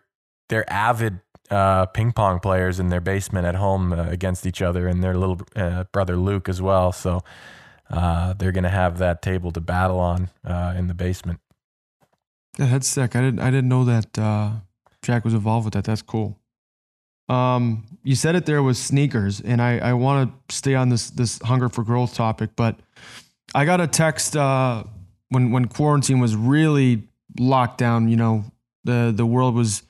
they're avid uh, ping pong players in their basement at home uh, against each other, and their little uh, brother Luke as well. So uh, they're gonna have that table to battle on uh, in the basement. Yeah, that's sick. I didn't I didn't know that uh, Jack was involved with that. That's cool. Um, you said it there was sneakers, and I, I want to stay on this this hunger for growth topic, but I got a text uh, when when quarantine was really locked down. You know, the the world was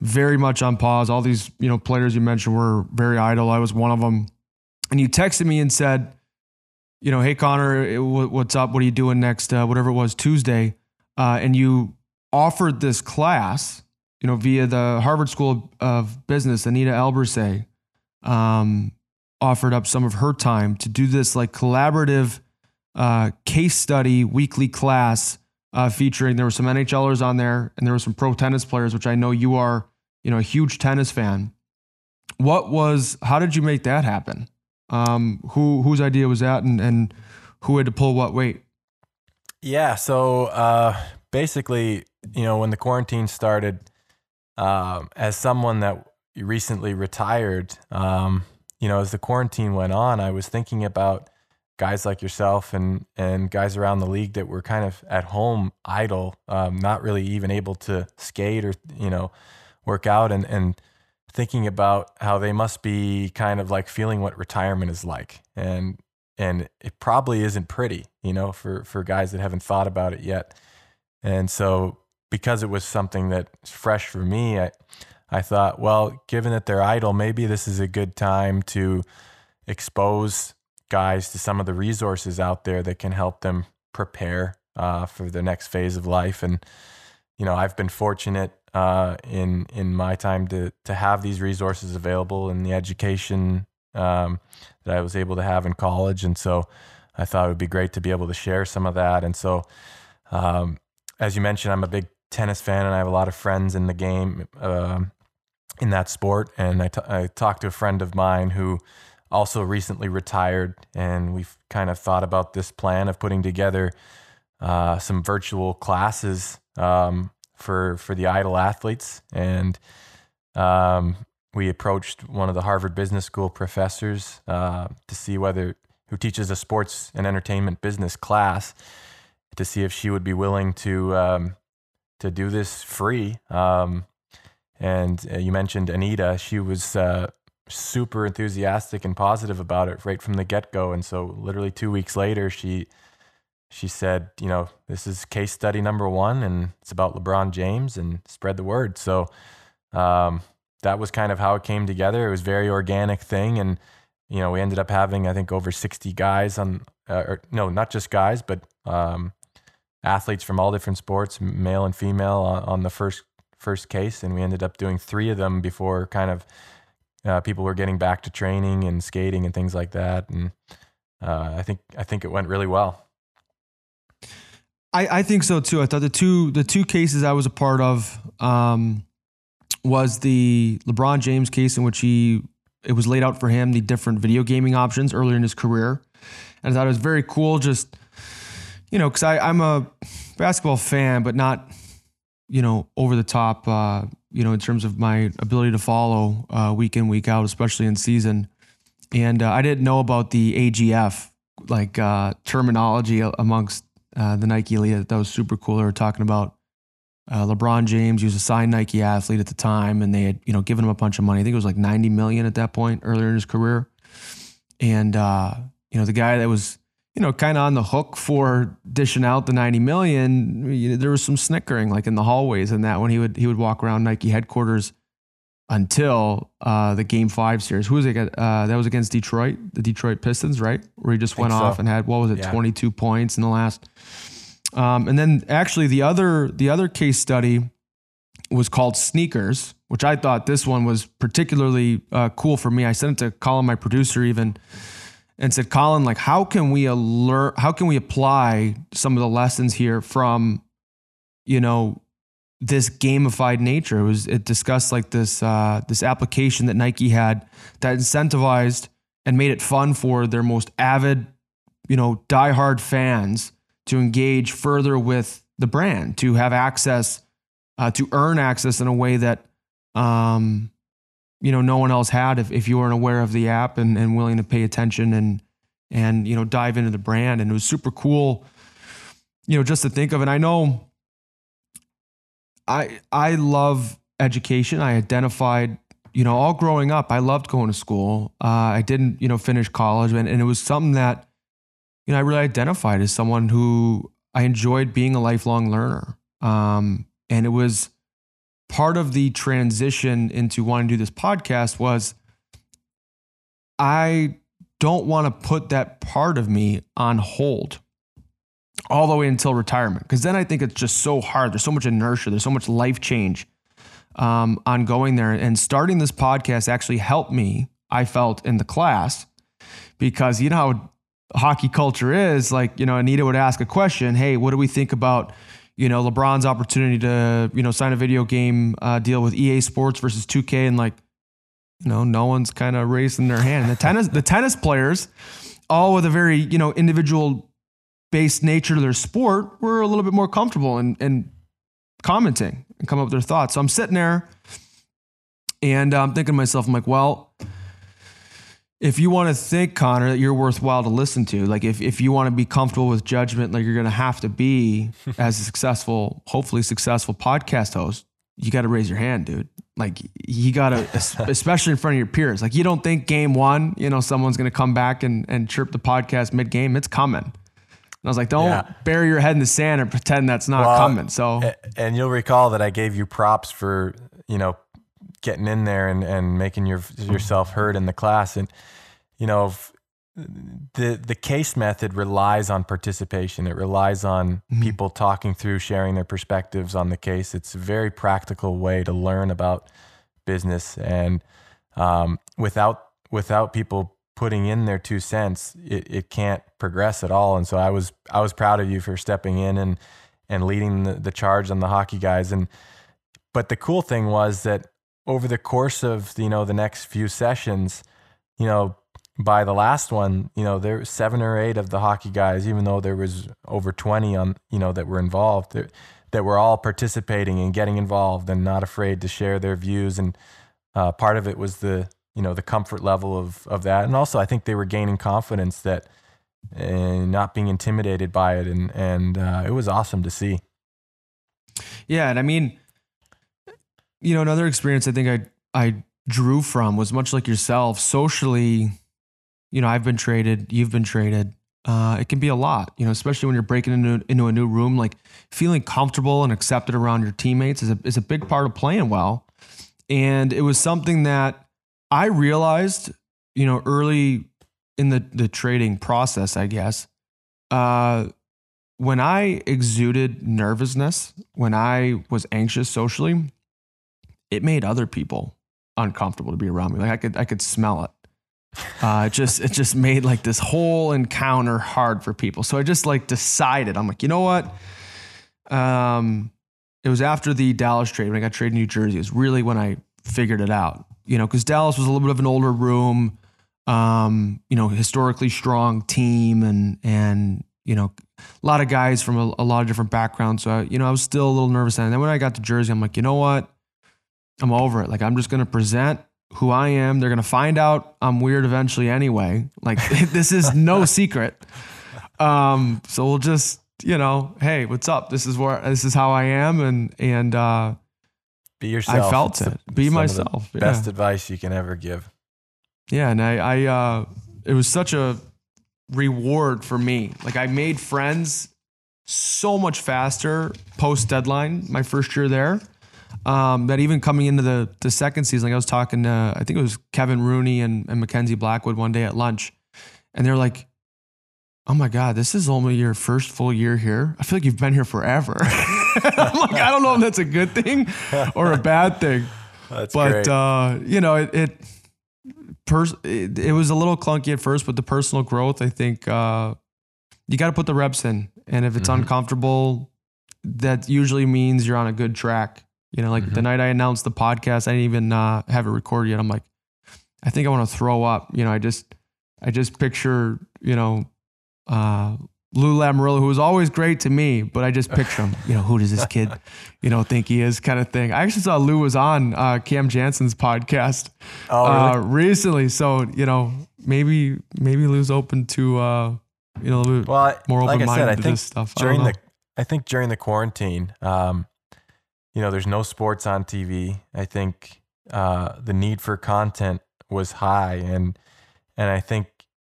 very much on pause. All these you know players you mentioned were very idle. I was one of them. And you texted me and said, you know, hey Connor, what's up? What are you doing next? Uh, whatever it was Tuesday, uh, and you offered this class, you know, via the Harvard School of Business. Anita Elberse um, offered up some of her time to do this like collaborative uh, case study weekly class uh, featuring there were some NHLers on there and there were some pro tennis players, which I know you are, you know, a huge tennis fan. What was? How did you make that happen? Um, who whose idea was that, and and who had to pull what weight? Yeah, so uh, basically, you know, when the quarantine started, um, as someone that recently retired, um, you know, as the quarantine went on, I was thinking about guys like yourself and and guys around the league that were kind of at home idle, um, not really even able to skate or you know work out, and and thinking about how they must be kind of like feeling what retirement is like, and and it probably isn't pretty, you know, for for guys that haven't thought about it yet, and so because it was something that's fresh for me, I I thought, well, given that they're idle, maybe this is a good time to expose guys to some of the resources out there that can help them prepare uh, for the next phase of life. And you know, I've been fortunate uh, in in my time to to have these resources available in the education um, that I was able to have in college, and so I thought it would be great to be able to share some of that. And so, um, as you mentioned, I'm a big tennis fan, and I have a lot of friends in the game uh, in that sport. And I, t- I talked to a friend of mine who also recently retired, and we've kind of thought about this plan of putting together uh, some virtual classes um, for for the idle athletes. And um, we approached one of the Harvard Business School professors uh, to see whether who teaches a sports and entertainment business class to see if she would be willing to um, to do this free. Um, and uh, you mentioned Anita; she was uh, super enthusiastic and positive about it right from the get go. And so, literally two weeks later, she she said, you know, this is case study number one, and it's about LeBron James, and spread the word. So um, that was kind of how it came together. It was a very organic thing, and you know, we ended up having I think over sixty guys on, uh, or no, not just guys, but um, athletes from all different sports, male and female, on, on the first first case, and we ended up doing three of them before kind of uh, people were getting back to training and skating and things like that, and uh, I think I think it went really well. I, I think so too. I thought the two the two cases I was a part of um, was the LeBron James case in which he it was laid out for him the different video gaming options earlier in his career, and I thought it was very cool. Just you know, because I'm a basketball fan, but not, you know, over the top, uh, you know, in terms of my ability to follow uh, week in, week out, especially in season. And uh, I didn't know about the AGF, like uh, terminology amongst uh, the Nike Elite. That was super cool. They were talking about uh, LeBron James, he was a signed Nike athlete at the time, and they had you know given him a bunch of money. I think it was like ninety million at that point earlier in his career. And uh, you know the guy that was you know kind of on the hook for dishing out the ninety million, you know, there was some snickering like in the hallways and that when he would he would walk around Nike headquarters until uh, the Game Five series. Who was it? Uh, that was against Detroit, the Detroit Pistons, right? Where he just went off and had what was it, yeah. twenty two points in the last um, and then actually the other the other case study was called Sneakers, which I thought this one was particularly uh, cool for me. I sent it to Colin, my producer, even, and said, Colin, like, how can we alert? How can we apply some of the lessons here from, you know, this gamified nature? It was it discussed like this uh, this application that Nike had that incentivized and made it fun for their most avid, you know, diehard fans to engage further with the brand, to have access, uh, to earn access in a way that, um, you know, no one else had if, if you weren't aware of the app and, and willing to pay attention and, and, you know, dive into the brand. And it was super cool, you know, just to think of. And I know I, I love education. I identified, you know, all growing up, I loved going to school. Uh, I didn't, you know, finish college and, and it was something that, you know, I really identified as someone who I enjoyed being a lifelong learner. Um, and it was part of the transition into wanting to do this podcast was I don't want to put that part of me on hold all the way until retirement because then I think it's just so hard. There's so much inertia. There's so much life change um, on going there. And starting this podcast actually helped me. I felt in the class because you know how hockey culture is, like, you know, Anita would ask a question, hey, what do we think about, you know, LeBron's opportunity to, you know, sign a video game uh, deal with EA Sports versus 2K and like, you know, no one's kind of raising their hand. The tennis, the tennis players, all with a very, you know, individual based nature to their sport, were a little bit more comfortable and and commenting and come up with their thoughts. So I'm sitting there and I'm thinking to myself, I'm like, well, if you want to think, Connor, that you're worthwhile to listen to, like if, if you want to be comfortable with judgment, like you're going to have to be *laughs* as a successful, hopefully successful podcast host, you got to raise your hand, dude. Like you got to, *laughs* especially in front of your peers. Like you don't think game one, you know, someone's going to come back and, and chirp the podcast mid game. It's coming. And I was like, don't yeah. bury your head in the sand and pretend that's not well, coming. So, and you'll recall that I gave you props for, you know, getting in there and, and making your, yourself heard in the class. And, you know, the the case method relies on participation. It relies on mm-hmm. people talking through, sharing their perspectives on the case. It's a very practical way to learn about business, and um, without without people putting in their two cents, it, it can't progress at all. And so I was I was proud of you for stepping in and and leading the, the charge on the hockey guys. And but the cool thing was that over the course of you know the next few sessions, you know, by the last one, you know, there were seven or eight of the hockey guys, even though there was over twenty on you know that were involved, that, that were all participating and getting involved and not afraid to share their views. And uh, part of it was the you know the comfort level of of that, and also I think they were gaining confidence that and not being intimidated by it, and and uh, it was awesome to see. Yeah, and I mean you know, another experience I think I I drew from was much like yourself. Socially, you know, I've been traded, you've been traded. Uh, it can be a lot, you know, especially when you're breaking into into a new room. Like feeling comfortable and accepted around your teammates is a is a big part of playing well. And it was something that I realized, you know, early in the the trading process, I guess. Uh, when I exuded nervousness, when I was anxious socially, it made other people uncomfortable to be around me. Like I could I could smell it. Uh, it just it just made like this whole encounter hard for people. So I just like decided I'm like you know what. Um, it was after the Dallas trade when I got traded to New Jersey. It was really when I figured it out. You know, because Dallas was a little bit of an older room. Um, you know, historically strong team, and and you know, a lot of guys from a, a lot of different backgrounds. So, I, you know, I was still a little nervous. And then when I got to Jersey, I'm like, you know what? I'm over it. Like, I'm just going to present who I am. They're going to find out I'm weird eventually anyway. Like, *laughs* this is no *laughs* secret. Um, so we'll just, you know, hey, what's up? This is where, this is how I am. And, and, uh, be yourself. I felt it's it. The, Be myself. Yeah. Best advice you can ever give. Yeah. And I, I, uh, it was such a reward for me. Like I made friends so much faster post deadline, my first year there. Um, that even coming into the the second season, like I was talking to, I think it was Kevin Rooney and, and Mackenzie Blackwood one day at lunch, and they're like, "Oh my God, this is only your first full year here. I feel like you've been here forever." *laughs* I'm like, I don't know if that's a good thing or a bad thing, that's but uh, you know, it, it pers- it, it, was a little clunky at first, but the personal growth, I think, uh, you got to put the reps in, and if it's mm-hmm. uncomfortable, that usually means you're on a good track. You know, like mm-hmm. the night I announced the podcast, I didn't even uh, have it recorded yet. I'm like, I think I want to throw up. You know, I just, I just picture, you know, uh, Lou Lamoriello, who was always great to me, but I just picture him, you know, who does this kid, you know, think he is kind of thing. I actually saw Lou was on uh, Cam Janssen's podcast oh, really? uh, recently. So, you know, maybe, maybe Lou's open to, uh, you know, well, more open minded like I said, I think stuff. During the, I think during the quarantine, um, you know, there's no sports on TV. I think uh, the need for content was high. And, and I think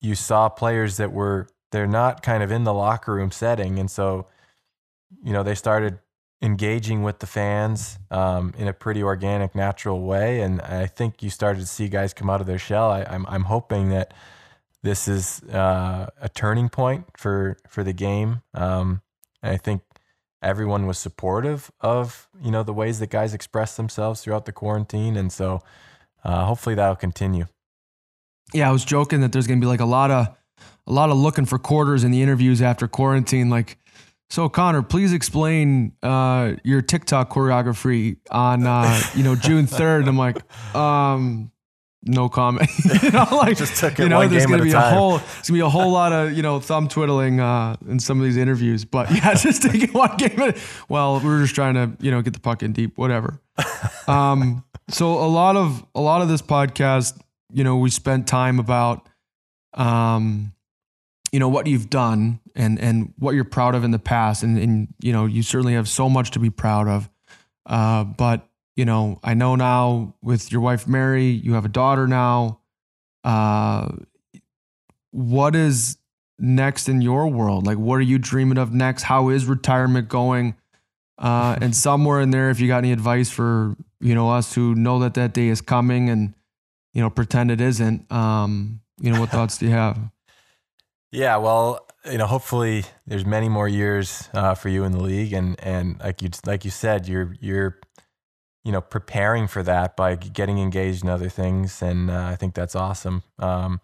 you saw players that were, they're not kind of in the locker room setting. And so, you know, they started engaging with the fans um, in a pretty organic, natural way. And I think you started to see guys come out of their shell. I, am I'm, I'm hoping that this is uh, a turning point for, for the game. Um, and I think everyone was supportive of, you know, the ways that guys express themselves throughout the quarantine. And so uh, hopefully that'll continue. Yeah, I was joking that there's going to be like a lot of a lot of looking for quarters in the interviews after quarantine. Like, so Connor, please explain uh, your TikTok choreography on uh, you know June third. I'm like, um, no comment. *laughs* you know, *laughs* like just took it you know, one there's gonna be a, whole there's gonna be a whole lot of you know thumb twiddling uh, in some of these interviews. But yeah, *laughs* just take it one game. At, well, we are just trying to you know get the puck in deep, whatever. Um, so a lot of a lot of this podcast, you know, we spent time about um you know what you've done and and what you're proud of in the past and and you know you certainly have so much to be proud of uh, but you know i know now with your wife mary you have a daughter now. Uh, what is next in your world? Like what are you dreaming of next? How is retirement going? Uh, and *laughs* somewhere in there if you got any advice for you know us who know that that day is coming and you know pretend it isn't um, you know what *laughs* thoughts do you have? Yeah, well, you know, hopefully there's many more years uh, for you in the league, and and like you like you said, you're you're you know preparing for that by getting engaged in other things, and uh, I think that's awesome. Um,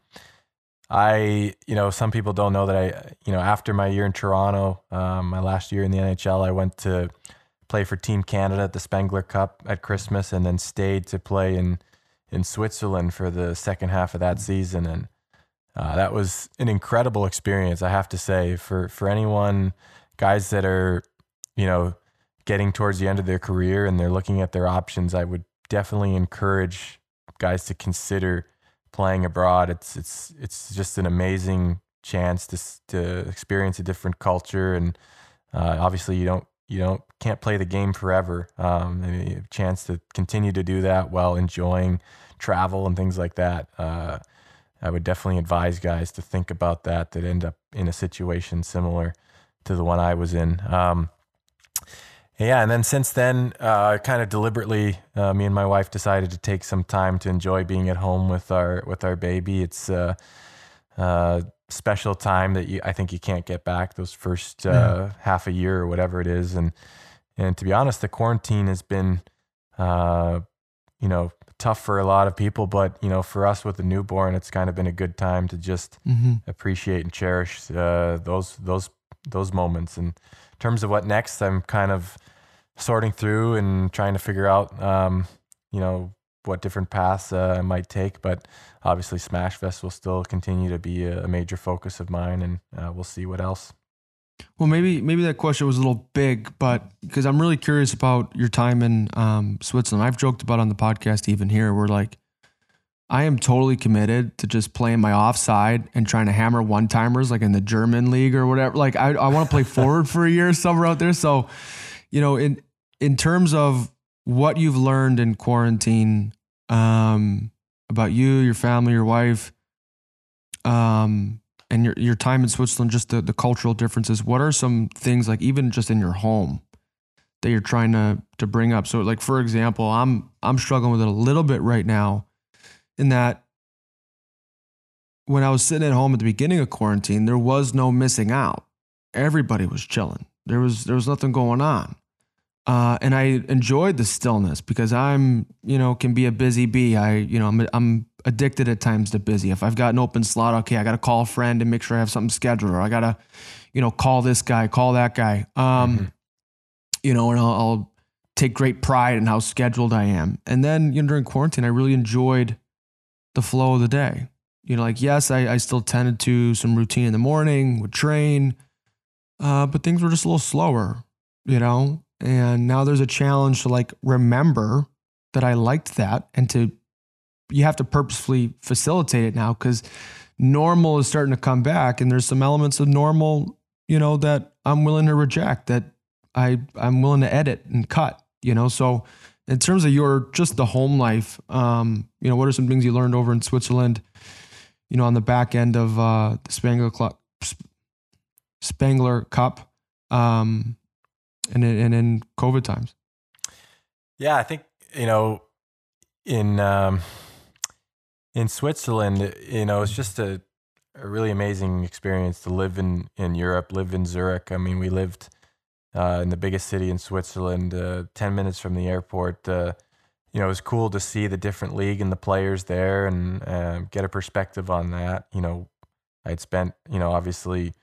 I you know some people don't know that I you know after my year in Toronto, um, my last year in the NHL, I went to play for Team Canada at the Spengler Cup at Christmas, and then stayed to play in in Switzerland for the second half of that season, and uh, that was an incredible experience, I have to say, for for anyone, guys that are, you know, getting towards the end of their career and they're looking at their options. I would definitely encourage guys to consider playing abroad. It's it's it's just an amazing chance to to experience a different culture, and uh, obviously you don't you don't can't play the game forever. Um, a chance to continue to do that while enjoying travel and things like that. Uh, I would definitely advise guys to think about that that end up in a situation similar to the one I was in. Um, yeah, and then since then, uh, kind of deliberately, uh, me and my wife decided to take some time to enjoy being at home with our with our baby. It's a, a special time that you, I think you can't get back. Those first uh, yeah. half a year or whatever it is, and and to be honest, the quarantine has been, uh, you know, tough for a lot of people, but you know, for us with the newborn, it's kind of been a good time to just mm-hmm. appreciate and cherish uh, those those those moments. And in terms of what next, I'm kind of sorting through and trying to figure out, um, you know, what different paths uh, I might take. But obviously, Smashfest will still continue to be a, major focus of mine, and uh, we'll see what else. Well, maybe maybe that question was a little big, but because I'm really curious about your time in um, Switzerland. I've joked about on the podcast even here. We're like, I am totally committed to just playing my offside and trying to hammer one timers like in the German league or whatever. Like I, I want to play forward *laughs* for a year somewhere out there. So, you know, in in terms of what you've learned in quarantine um, about you, your family, your wife, um, and your your time in Switzerland, just the, the cultural differences. What are some things like even just in your home that you're trying to to bring up? So, like for example, I'm I'm struggling with it a little bit right now, in that when I was sitting at home at the beginning of quarantine, there was no missing out. Everybody was chilling. There was there was nothing going on. Uh, and I enjoyed the stillness because I'm, you know, can be a busy bee. I, you know, I'm, I'm addicted at times to busy. If I've got an open slot, okay, I got to call a friend and make sure I have something scheduled, or I got to, you know, call this guy, call that guy. Um, mm-hmm. you know, and I'll, I'll, take great pride in how scheduled I am. And then, you know, during quarantine, I really enjoyed the flow of the day. You know, like yes, I, I still tended to some routine in the morning, would train, uh, but things were just a little slower. You know, and now there's a challenge to like remember that I liked that and to, you have to purposefully facilitate it now because normal is starting to come back. And there's some elements of normal, you know, that I'm willing to reject, that I, I'm willing to edit and cut, you know. So, in terms of your just the home life, um, you know, what are some things you learned over in Switzerland, you know, on the back end of uh, the Spengler, Club, Spengler Cup? Um, and in, in COVID times? Yeah, I think you know in um, in Switzerland, you know, it's just a, a really amazing experience to live in in Europe, live in Zurich. I mean, we lived uh, in the biggest city in Switzerland, uh, ten minutes from the airport. Uh, you know, it was cool to see the different league and the players there, and uh, get a perspective on that. You know, I'd spent you know obviously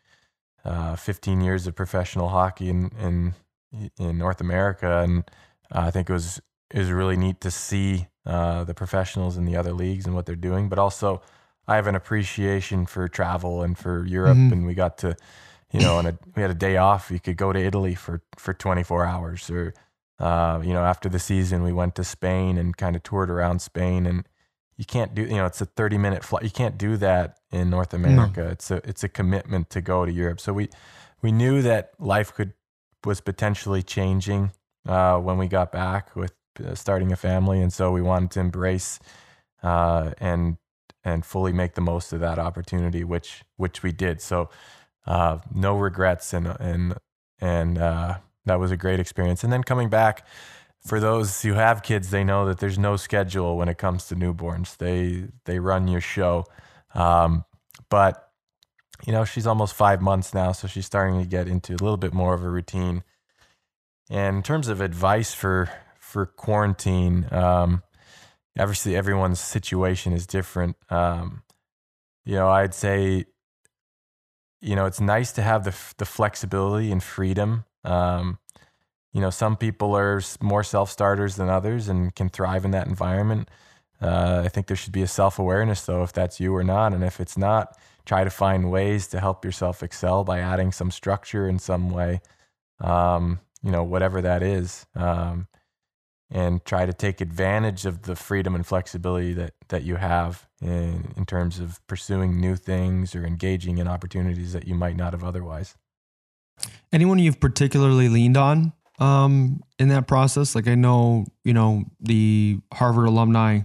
uh, 15 years of professional hockey in in in North America, and uh, I think it was it was really neat to see uh, the professionals in the other leagues and what they're doing. But also, I have an appreciation for travel and for Europe, mm-hmm. and we got to, you know, and we had a day off. You could go to Italy for for 24 hours, or uh, you know, after the season, we went to Spain and kind of toured around Spain and. You can't do, you know, it's a 30 minute flight. You can't do that in North America. No. It's a, it's a commitment to go to Europe. So we, we knew that life could was potentially changing uh, when we got back with uh, starting a family, and so we wanted to embrace uh, and and fully make the most of that opportunity, which which we did. So uh, no regrets, and and and uh, that was a great experience. And then coming back. For those who have kids, they know that there's no schedule when it comes to newborns. They they run your show, um, but you know, she's almost five months now, so she's starting to get into a little bit more of a routine. And in terms of advice for for quarantine, um, obviously everyone's situation is different. Um, you know, I'd say, you know, it's nice to have the the flexibility and freedom. Um, you know, some people are more self starters than others and can thrive in that environment. Uh, I think there should be a self awareness, though, if that's you or not. And if it's not, try to find ways to help yourself excel by adding some structure in some way, um, you know, whatever that is. Um, and try to take advantage of the freedom and flexibility that, that you have in, in terms of pursuing new things or engaging in opportunities that you might not have otherwise. Anyone you've particularly leaned on um, in that process? Like I know, you know, the Harvard alumni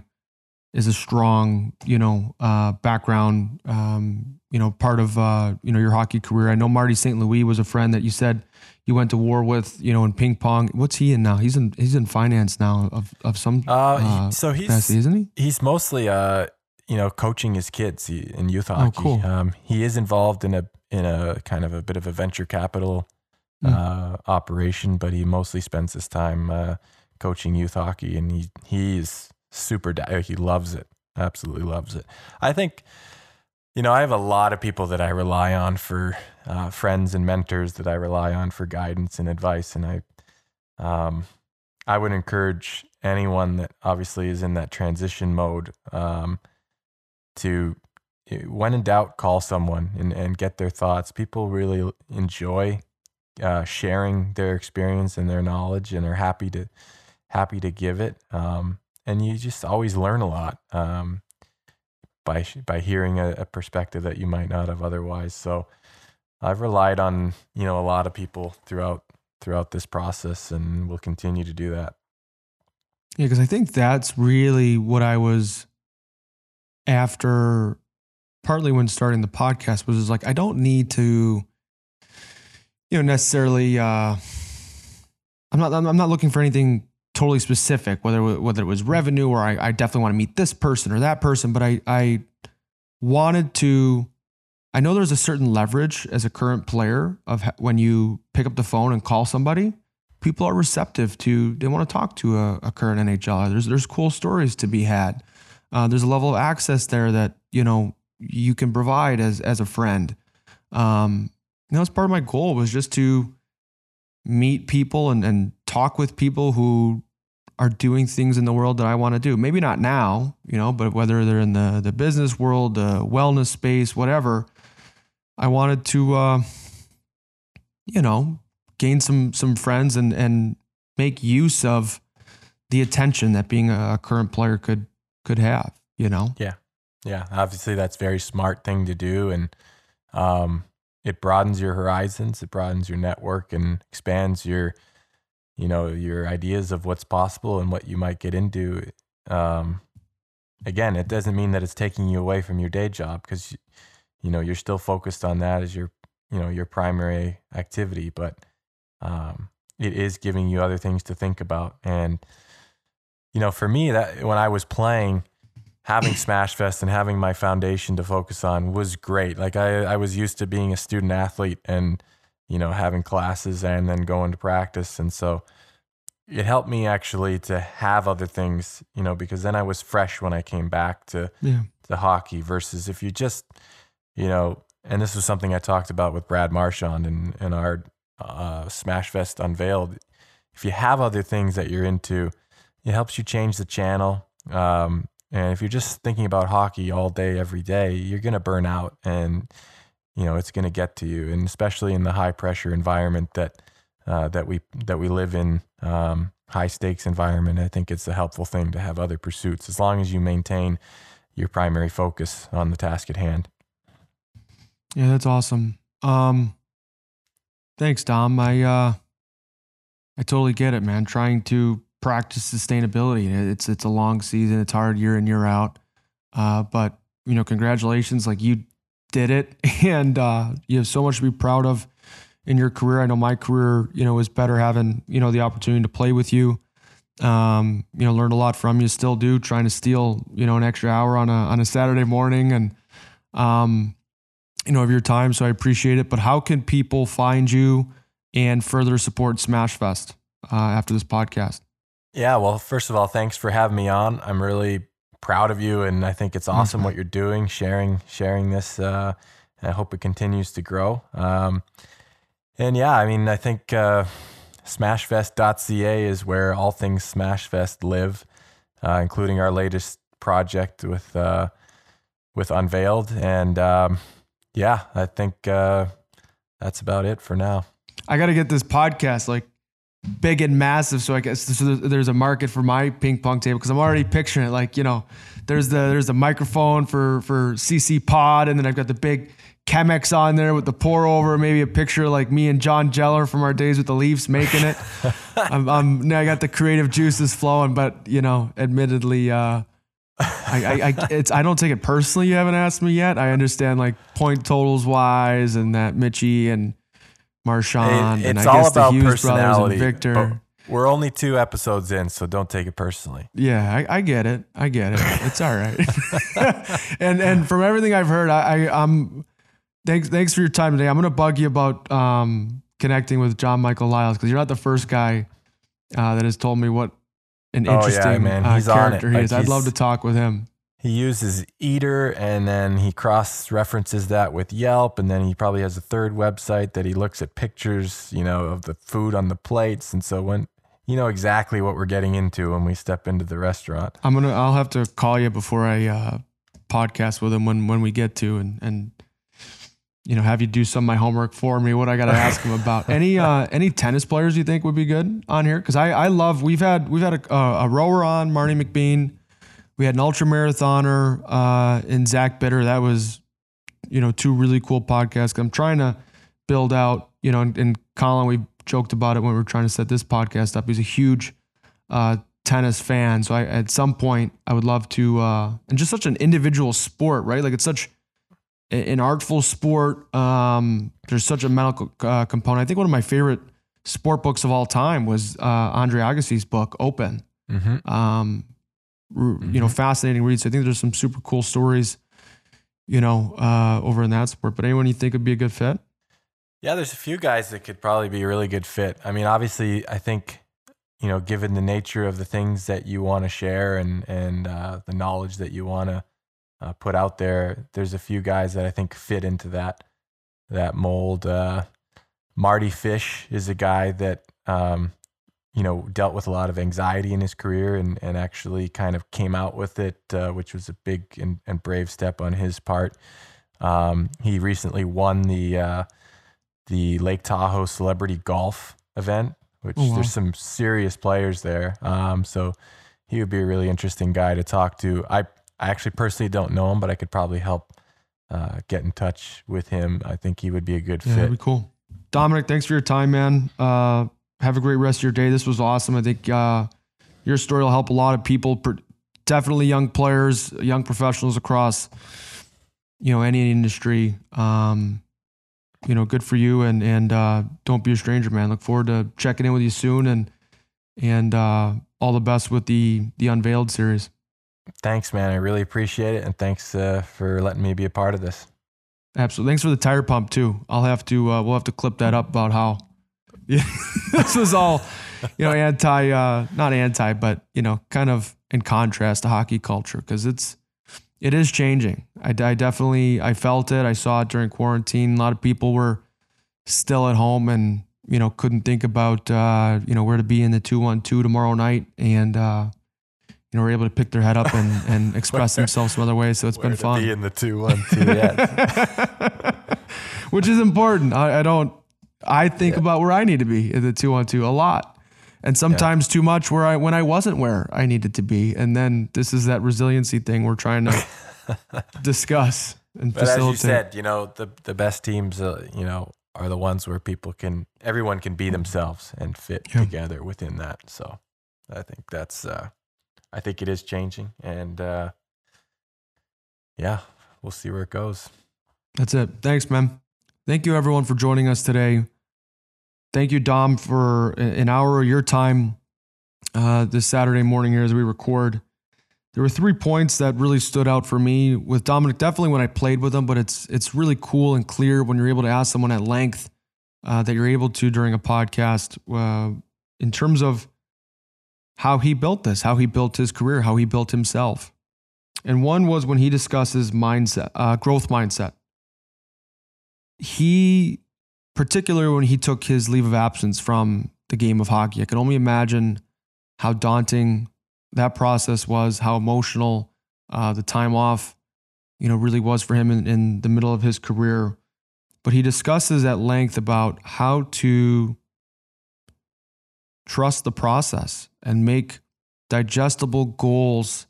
is a strong, you know, uh, background, um, you know, part of, uh, you know, your hockey career. I know Marty St. Louis was a friend that you said you went to war with, you know, in ping pong. What's he in now? He's in he's in finance now of of some. Uh, uh so he's capacity, isn't he? He's mostly, uh, you know, coaching his kids in youth oh, hockey. Oh, cool. Um, he is involved in a in a kind of a bit of a venture capital mm. uh, operation, but he mostly spends his time uh, coaching youth hockey, and he he's super, he loves it. Absolutely loves it. I think, you know, I have a lot of people that I rely on for uh, friends and mentors that I rely on for guidance and advice. And I, um, I would encourage anyone that obviously is in that transition mode um, to when in doubt, call someone and, and get their thoughts. People really enjoy uh, sharing their experience and their knowledge, and are happy to happy to give it. Um, and you just always learn a lot um, by by hearing a, a, perspective that you might not have otherwise. So I've relied on you know a lot of people throughout throughout this process, and will continue to do that. Yeah, because I think that's really what I was after partly when starting the podcast was like I don't need to you know necessarily uh I'm not I'm not looking for anything totally specific whether whether it was revenue or I, I definitely want to meet this person or that person but I I wanted to I know there's a certain leverage as a current player of when you pick up the phone and call somebody people are receptive to they want to talk to a, a current NHL there's there's cool stories to be had uh, there's a level of access there that you know you can provide as as a friend. Um, that was part of my goal was just to meet people and, and talk with people who are doing things in the world that I want to do. Maybe not now, you know, but whether they're in the the business world, the wellness space, whatever. I wanted to, uh, you know, gain some some friends and and make use of the attention that being a current player could could have. You know. Yeah. Yeah, obviously that's very smart thing to do, and um, it broadens your horizons, it broadens your network, and expands your, you know, your ideas of what's possible and what you might get into. Um, again, it doesn't mean that it's taking you away from your day job because, you know, you're still focused on that as your, you know, your primary activity, but um, it is giving you other things to think about. And, you know, for me, that when I was playing having Smashfest and having my foundation to focus on was great. Like I, I was used to being a student athlete and, you know, having classes and then going to practice. And so it helped me actually to have other things, you know, because then I was fresh when I came back to, yeah. to hockey versus if you just, you know, and this was something I talked about with Brad Marchand and, and our uh, Smashfest Unveiled. If you have other things that you're into, it helps you change the channel. Um, and if you're just thinking about hockey all day, every day, you're going to burn out and, you know, it's going to get to you. And especially in the high pressure environment that, uh, that we, that we live in, um, high stakes environment, I think it's a helpful thing to have other pursuits as long as you maintain your primary focus on the task at hand. Yeah, that's awesome. Um, thanks, Dom. I, uh, I totally get it, man. Trying to practice sustainability. It's it's a long season. It's hard year in year out. Uh, but you know, congratulations! Like you did it, *laughs* and uh, you have so much to be proud of in your career. I know my career, you know, was better having you know the opportunity to play with you. Um, you know, learned a lot from you. Still do. Trying to steal you know an extra hour on a on a Saturday morning and um, you know of your time. So I appreciate it. But how can people find you and further support Smashfest uh, after this podcast? Yeah, well, first of all, thanks for having me on. I'm really proud of you, and I think it's awesome mm-hmm. what you're doing, sharing sharing this. Uh, I hope it continues to grow. Um, and yeah, I mean, I think uh, Smashfest.ca is where all things Smashfest live, uh, including our latest project with uh, with Unveiled. And um, yeah, I think uh, that's about it for now. I got to get this podcast like big and massive. So I guess there's a market for my ping pong table because I'm already picturing it. Like you know, there's the there's the microphone for for CC Pod, and then I've got the big Chemex on there with the pour over, maybe a picture like me and John Jeller from our days with the Leafs making it. *laughs* I'm, I'm, now I got the creative juices flowing, but you know, admittedly, uh, I, I, I, it's I don't take it personally. You haven't asked me yet. I understand like point totals wise, and that Mitchy and Marchand, it, and I guess the Hughes brothers and Victor. We're only two episodes in, so don't take it personally. Yeah, I, I get it. I get it. It's all right. *laughs* and and from everything I've heard, I, I am thanks thanks for your time today. I'm gonna bug you about um, connecting with John Michael Liles because you're not the first guy uh, that has told me what an interesting oh, yeah, man. Uh, character he like is. I'd love to talk with him he uses Eater and then he cross references that with Yelp. And then he probably has a third website that he looks at pictures, you know, of the food on the plates. And so when you know exactly what we're getting into when we step into the restaurant. I'm gonna I'll have to call you before I uh, podcast with him when when we get to and and you know have you do some of my homework for me. What I got to ask him about *laughs* any uh, any tennis players you think would be good on here? Because I I love we've had we've had a, a, a rower on Marnie McBean. We had an ultra marathoner uh, in Zach Bitter. That was you know two really cool podcasts. I'm trying to build out you know and, and Colin we joked about it when we were trying to set this podcast up. He's a huge uh, tennis fan. So I, at some point, I would love to, uh, and just such an individual sport, right? Like it's such an artful sport. Um, there's such a mental uh, component. I think one of my favorite sport books of all time was uh, Andre Agassi's book, Open. Mm-hmm. Um. You know, mm-hmm. fascinating read. So I think there's some super cool stories, you know, uh, over in that sport. But anyone you think would be a good fit? Yeah, there's a few guys that could probably be a really good fit. I mean, obviously, I think you know, given the nature of the things that you want to share and and uh, the knowledge that you want to uh, put out there, there's a few guys that I think fit into that that mold. Uh, Mardy Fish is a guy that um, you know dealt with a lot of anxiety in his career and and actually kind of came out with it, uh, which was a big and, and, brave step on his part. Um, he recently won the uh, the Lake Tahoe Celebrity Golf event which oh, wow. there's some serious players there. Um, so he would be a really interesting guy to talk to. I I actually personally don't know him, but I could probably help uh, get in touch with him. I think he would be a good yeah, fit. That'd be cool. Dominic, thanks for your time, man. Uh, have a great rest of your day. This was awesome. I think uh, your story will help a lot of people, definitely young players, young professionals across, you know, any industry. Um, you know, good for you and and uh, don't be a stranger, man. Look forward to checking in with you soon and and uh, all the best with the the unveiled series. Thanks, man. I really appreciate it, and thanks uh, for letting me be a part of this. Absolutely. Thanks for the tire pump too. I'll have to uh, we'll have to clip that up about how yeah, *laughs* this was all you know anti uh, not anti but you know kind of in contrast to hockey culture because it's it is changing. I, I definitely I felt it. I saw it during quarantine. A lot of people were still at home and you know couldn't think about uh, you know where to be in the two one two tomorrow night, and uh, you know were able to pick their head up and, *laughs* and express themselves some other ways. So it's been fun. Be in the two one two, yeah. *laughs* Which is important. I, I don't. I think yeah. about where I need to be in the two on two a lot and sometimes yeah. too much where I when I wasn't where I needed to be. And then this is that resiliency thing we're trying to *laughs* discuss and but facilitate. As you said, you know, the the best teams, uh, you know, are the ones where people can everyone can be themselves and fit yeah. together within that. So I think that's uh, I think it is changing, and uh, yeah, we'll see where it goes. That's it. Thanks, man. Thank you, everyone, for joining us today. Thank you, Dom, for an hour of your time uh, this Saturday morning here as we record. There were three points that really stood out for me with Dominic. Definitely when I played with him, but it's it's really cool and clear when you're able to ask someone at length uh, that you're able to during a podcast uh, in terms of how he built this, how he built his career, how he built himself. And one was when he discusses mindset, uh, growth mindset. He particularly when he took his leave of absence from the game of hockey. I can only imagine how daunting that process was, how emotional uh, the time off, you know, really was for him in, in the middle of his career. But he discusses at length about how to trust the process and make digestible goals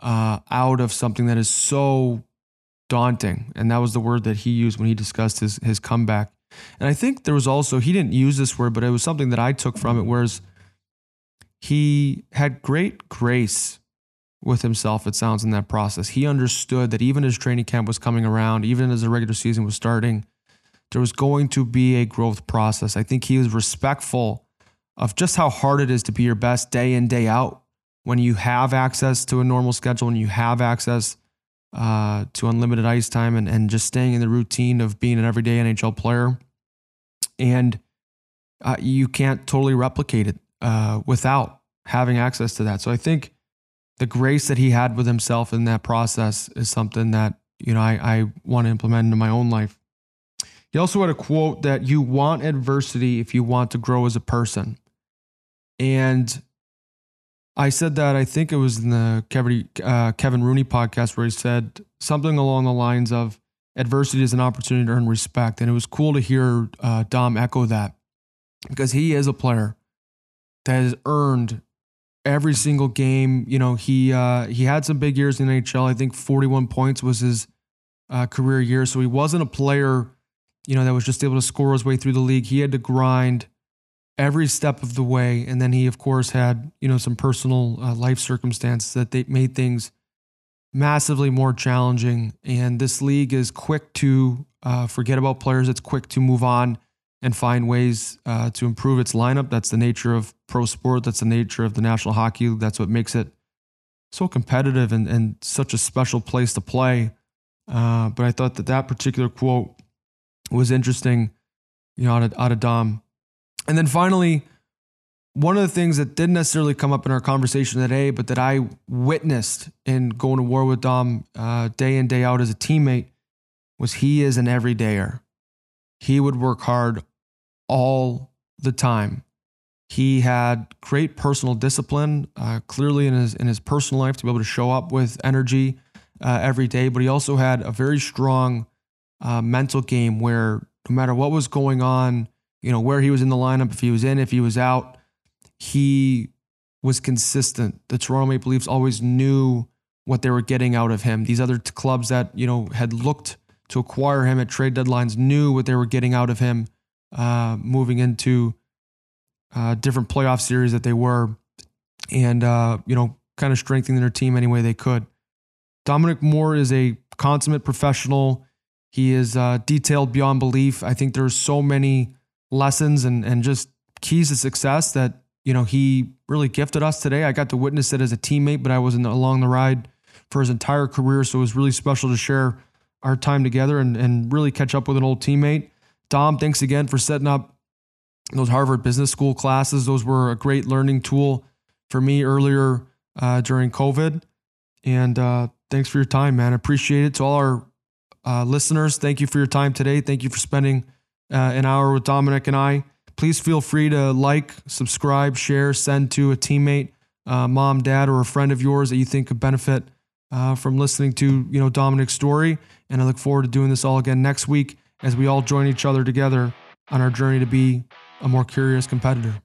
uh, out of something that is so daunting. And that was the word that he used when he discussed his his comeback and I think there was also, he didn't use this word, but it was something that I took from it, whereas he had great grace with himself, it sounds, in that process. He understood that even as training camp was coming around, even as the regular season was starting, there was going to be a growth process. I think he was respectful of just how hard it is to be your best day in, day out when you have access to a normal schedule, and you have access uh, to unlimited ice time and, and just staying in the routine of being an everyday NHL player. And uh, you can't totally replicate it uh, without having access to that. So I think the grace that he had with himself in that process is something that you know I, I want to implement into my own life. He also had a quote that you want adversity if you want to grow as a person. And I said that I think it was in the Kevin, uh, Kevin Rooney podcast where he said something along the lines of adversity is an opportunity to earn respect. And it was cool to hear uh, Dom echo that because he is a player that has earned every single game. You know, he uh, he had some big years in the NHL. I think 41 points was his uh, career year. So he wasn't a player, you know, that was just able to score his way through the league. He had to grind every step of the way. And then he, of course, had you know some personal uh, life circumstances that they made things massively more challenging. And this league is quick to uh, forget about players. It's quick to move on and find ways uh, to improve its lineup. That's the nature of pro sport. That's the nature of the National Hockey League. That's what makes it so competitive and, and such a special place to play. Uh, but I thought that that particular quote was interesting, you know, out of, out of Dom. And then finally, one of the things that didn't necessarily come up in our conversation today, but that I witnessed in going to war with Dom uh, day in, day out as a teammate, was he is an everydayer. He would work hard all the time. He had great personal discipline, uh, clearly in his in his personal life to be able to show up with energy uh, every day. But he also had a very strong uh, mental game where no matter what was going on, you know where he was in the lineup, if he was in, if he was out, he was consistent. The Toronto Maple Leafs always knew what they were getting out of him. These other t- clubs that you know had looked to acquire him at trade deadlines knew what they were getting out of him uh, moving into uh, different playoff series that they were, and uh, you know, kind of strengthening their team any way they could. Dominic Moore is a consummate professional. He is uh, detailed beyond belief. I think there's so many lessons and and just keys to success that you know he really gifted us today. I got to witness it as a teammate, but I wasn't along the ride for his entire career, so it was really special to share our time together and, and really catch up with an old teammate. Dom, thanks again for setting up those Harvard Business School classes. Those were a great learning tool for me earlier uh, during COVID. And uh, thanks for your time, man. I appreciate it. To all our uh, listeners, thank you for your time today. Thank you for spending uh, an hour with Dominic and I. Please feel free to like, subscribe, share, send to a teammate, uh, mom, dad, or a friend of yours that you think could benefit uh, from listening to you know Dominic's story. And I look forward to doing this all again next week as we all join each other together on our journey to be a more curious competitor.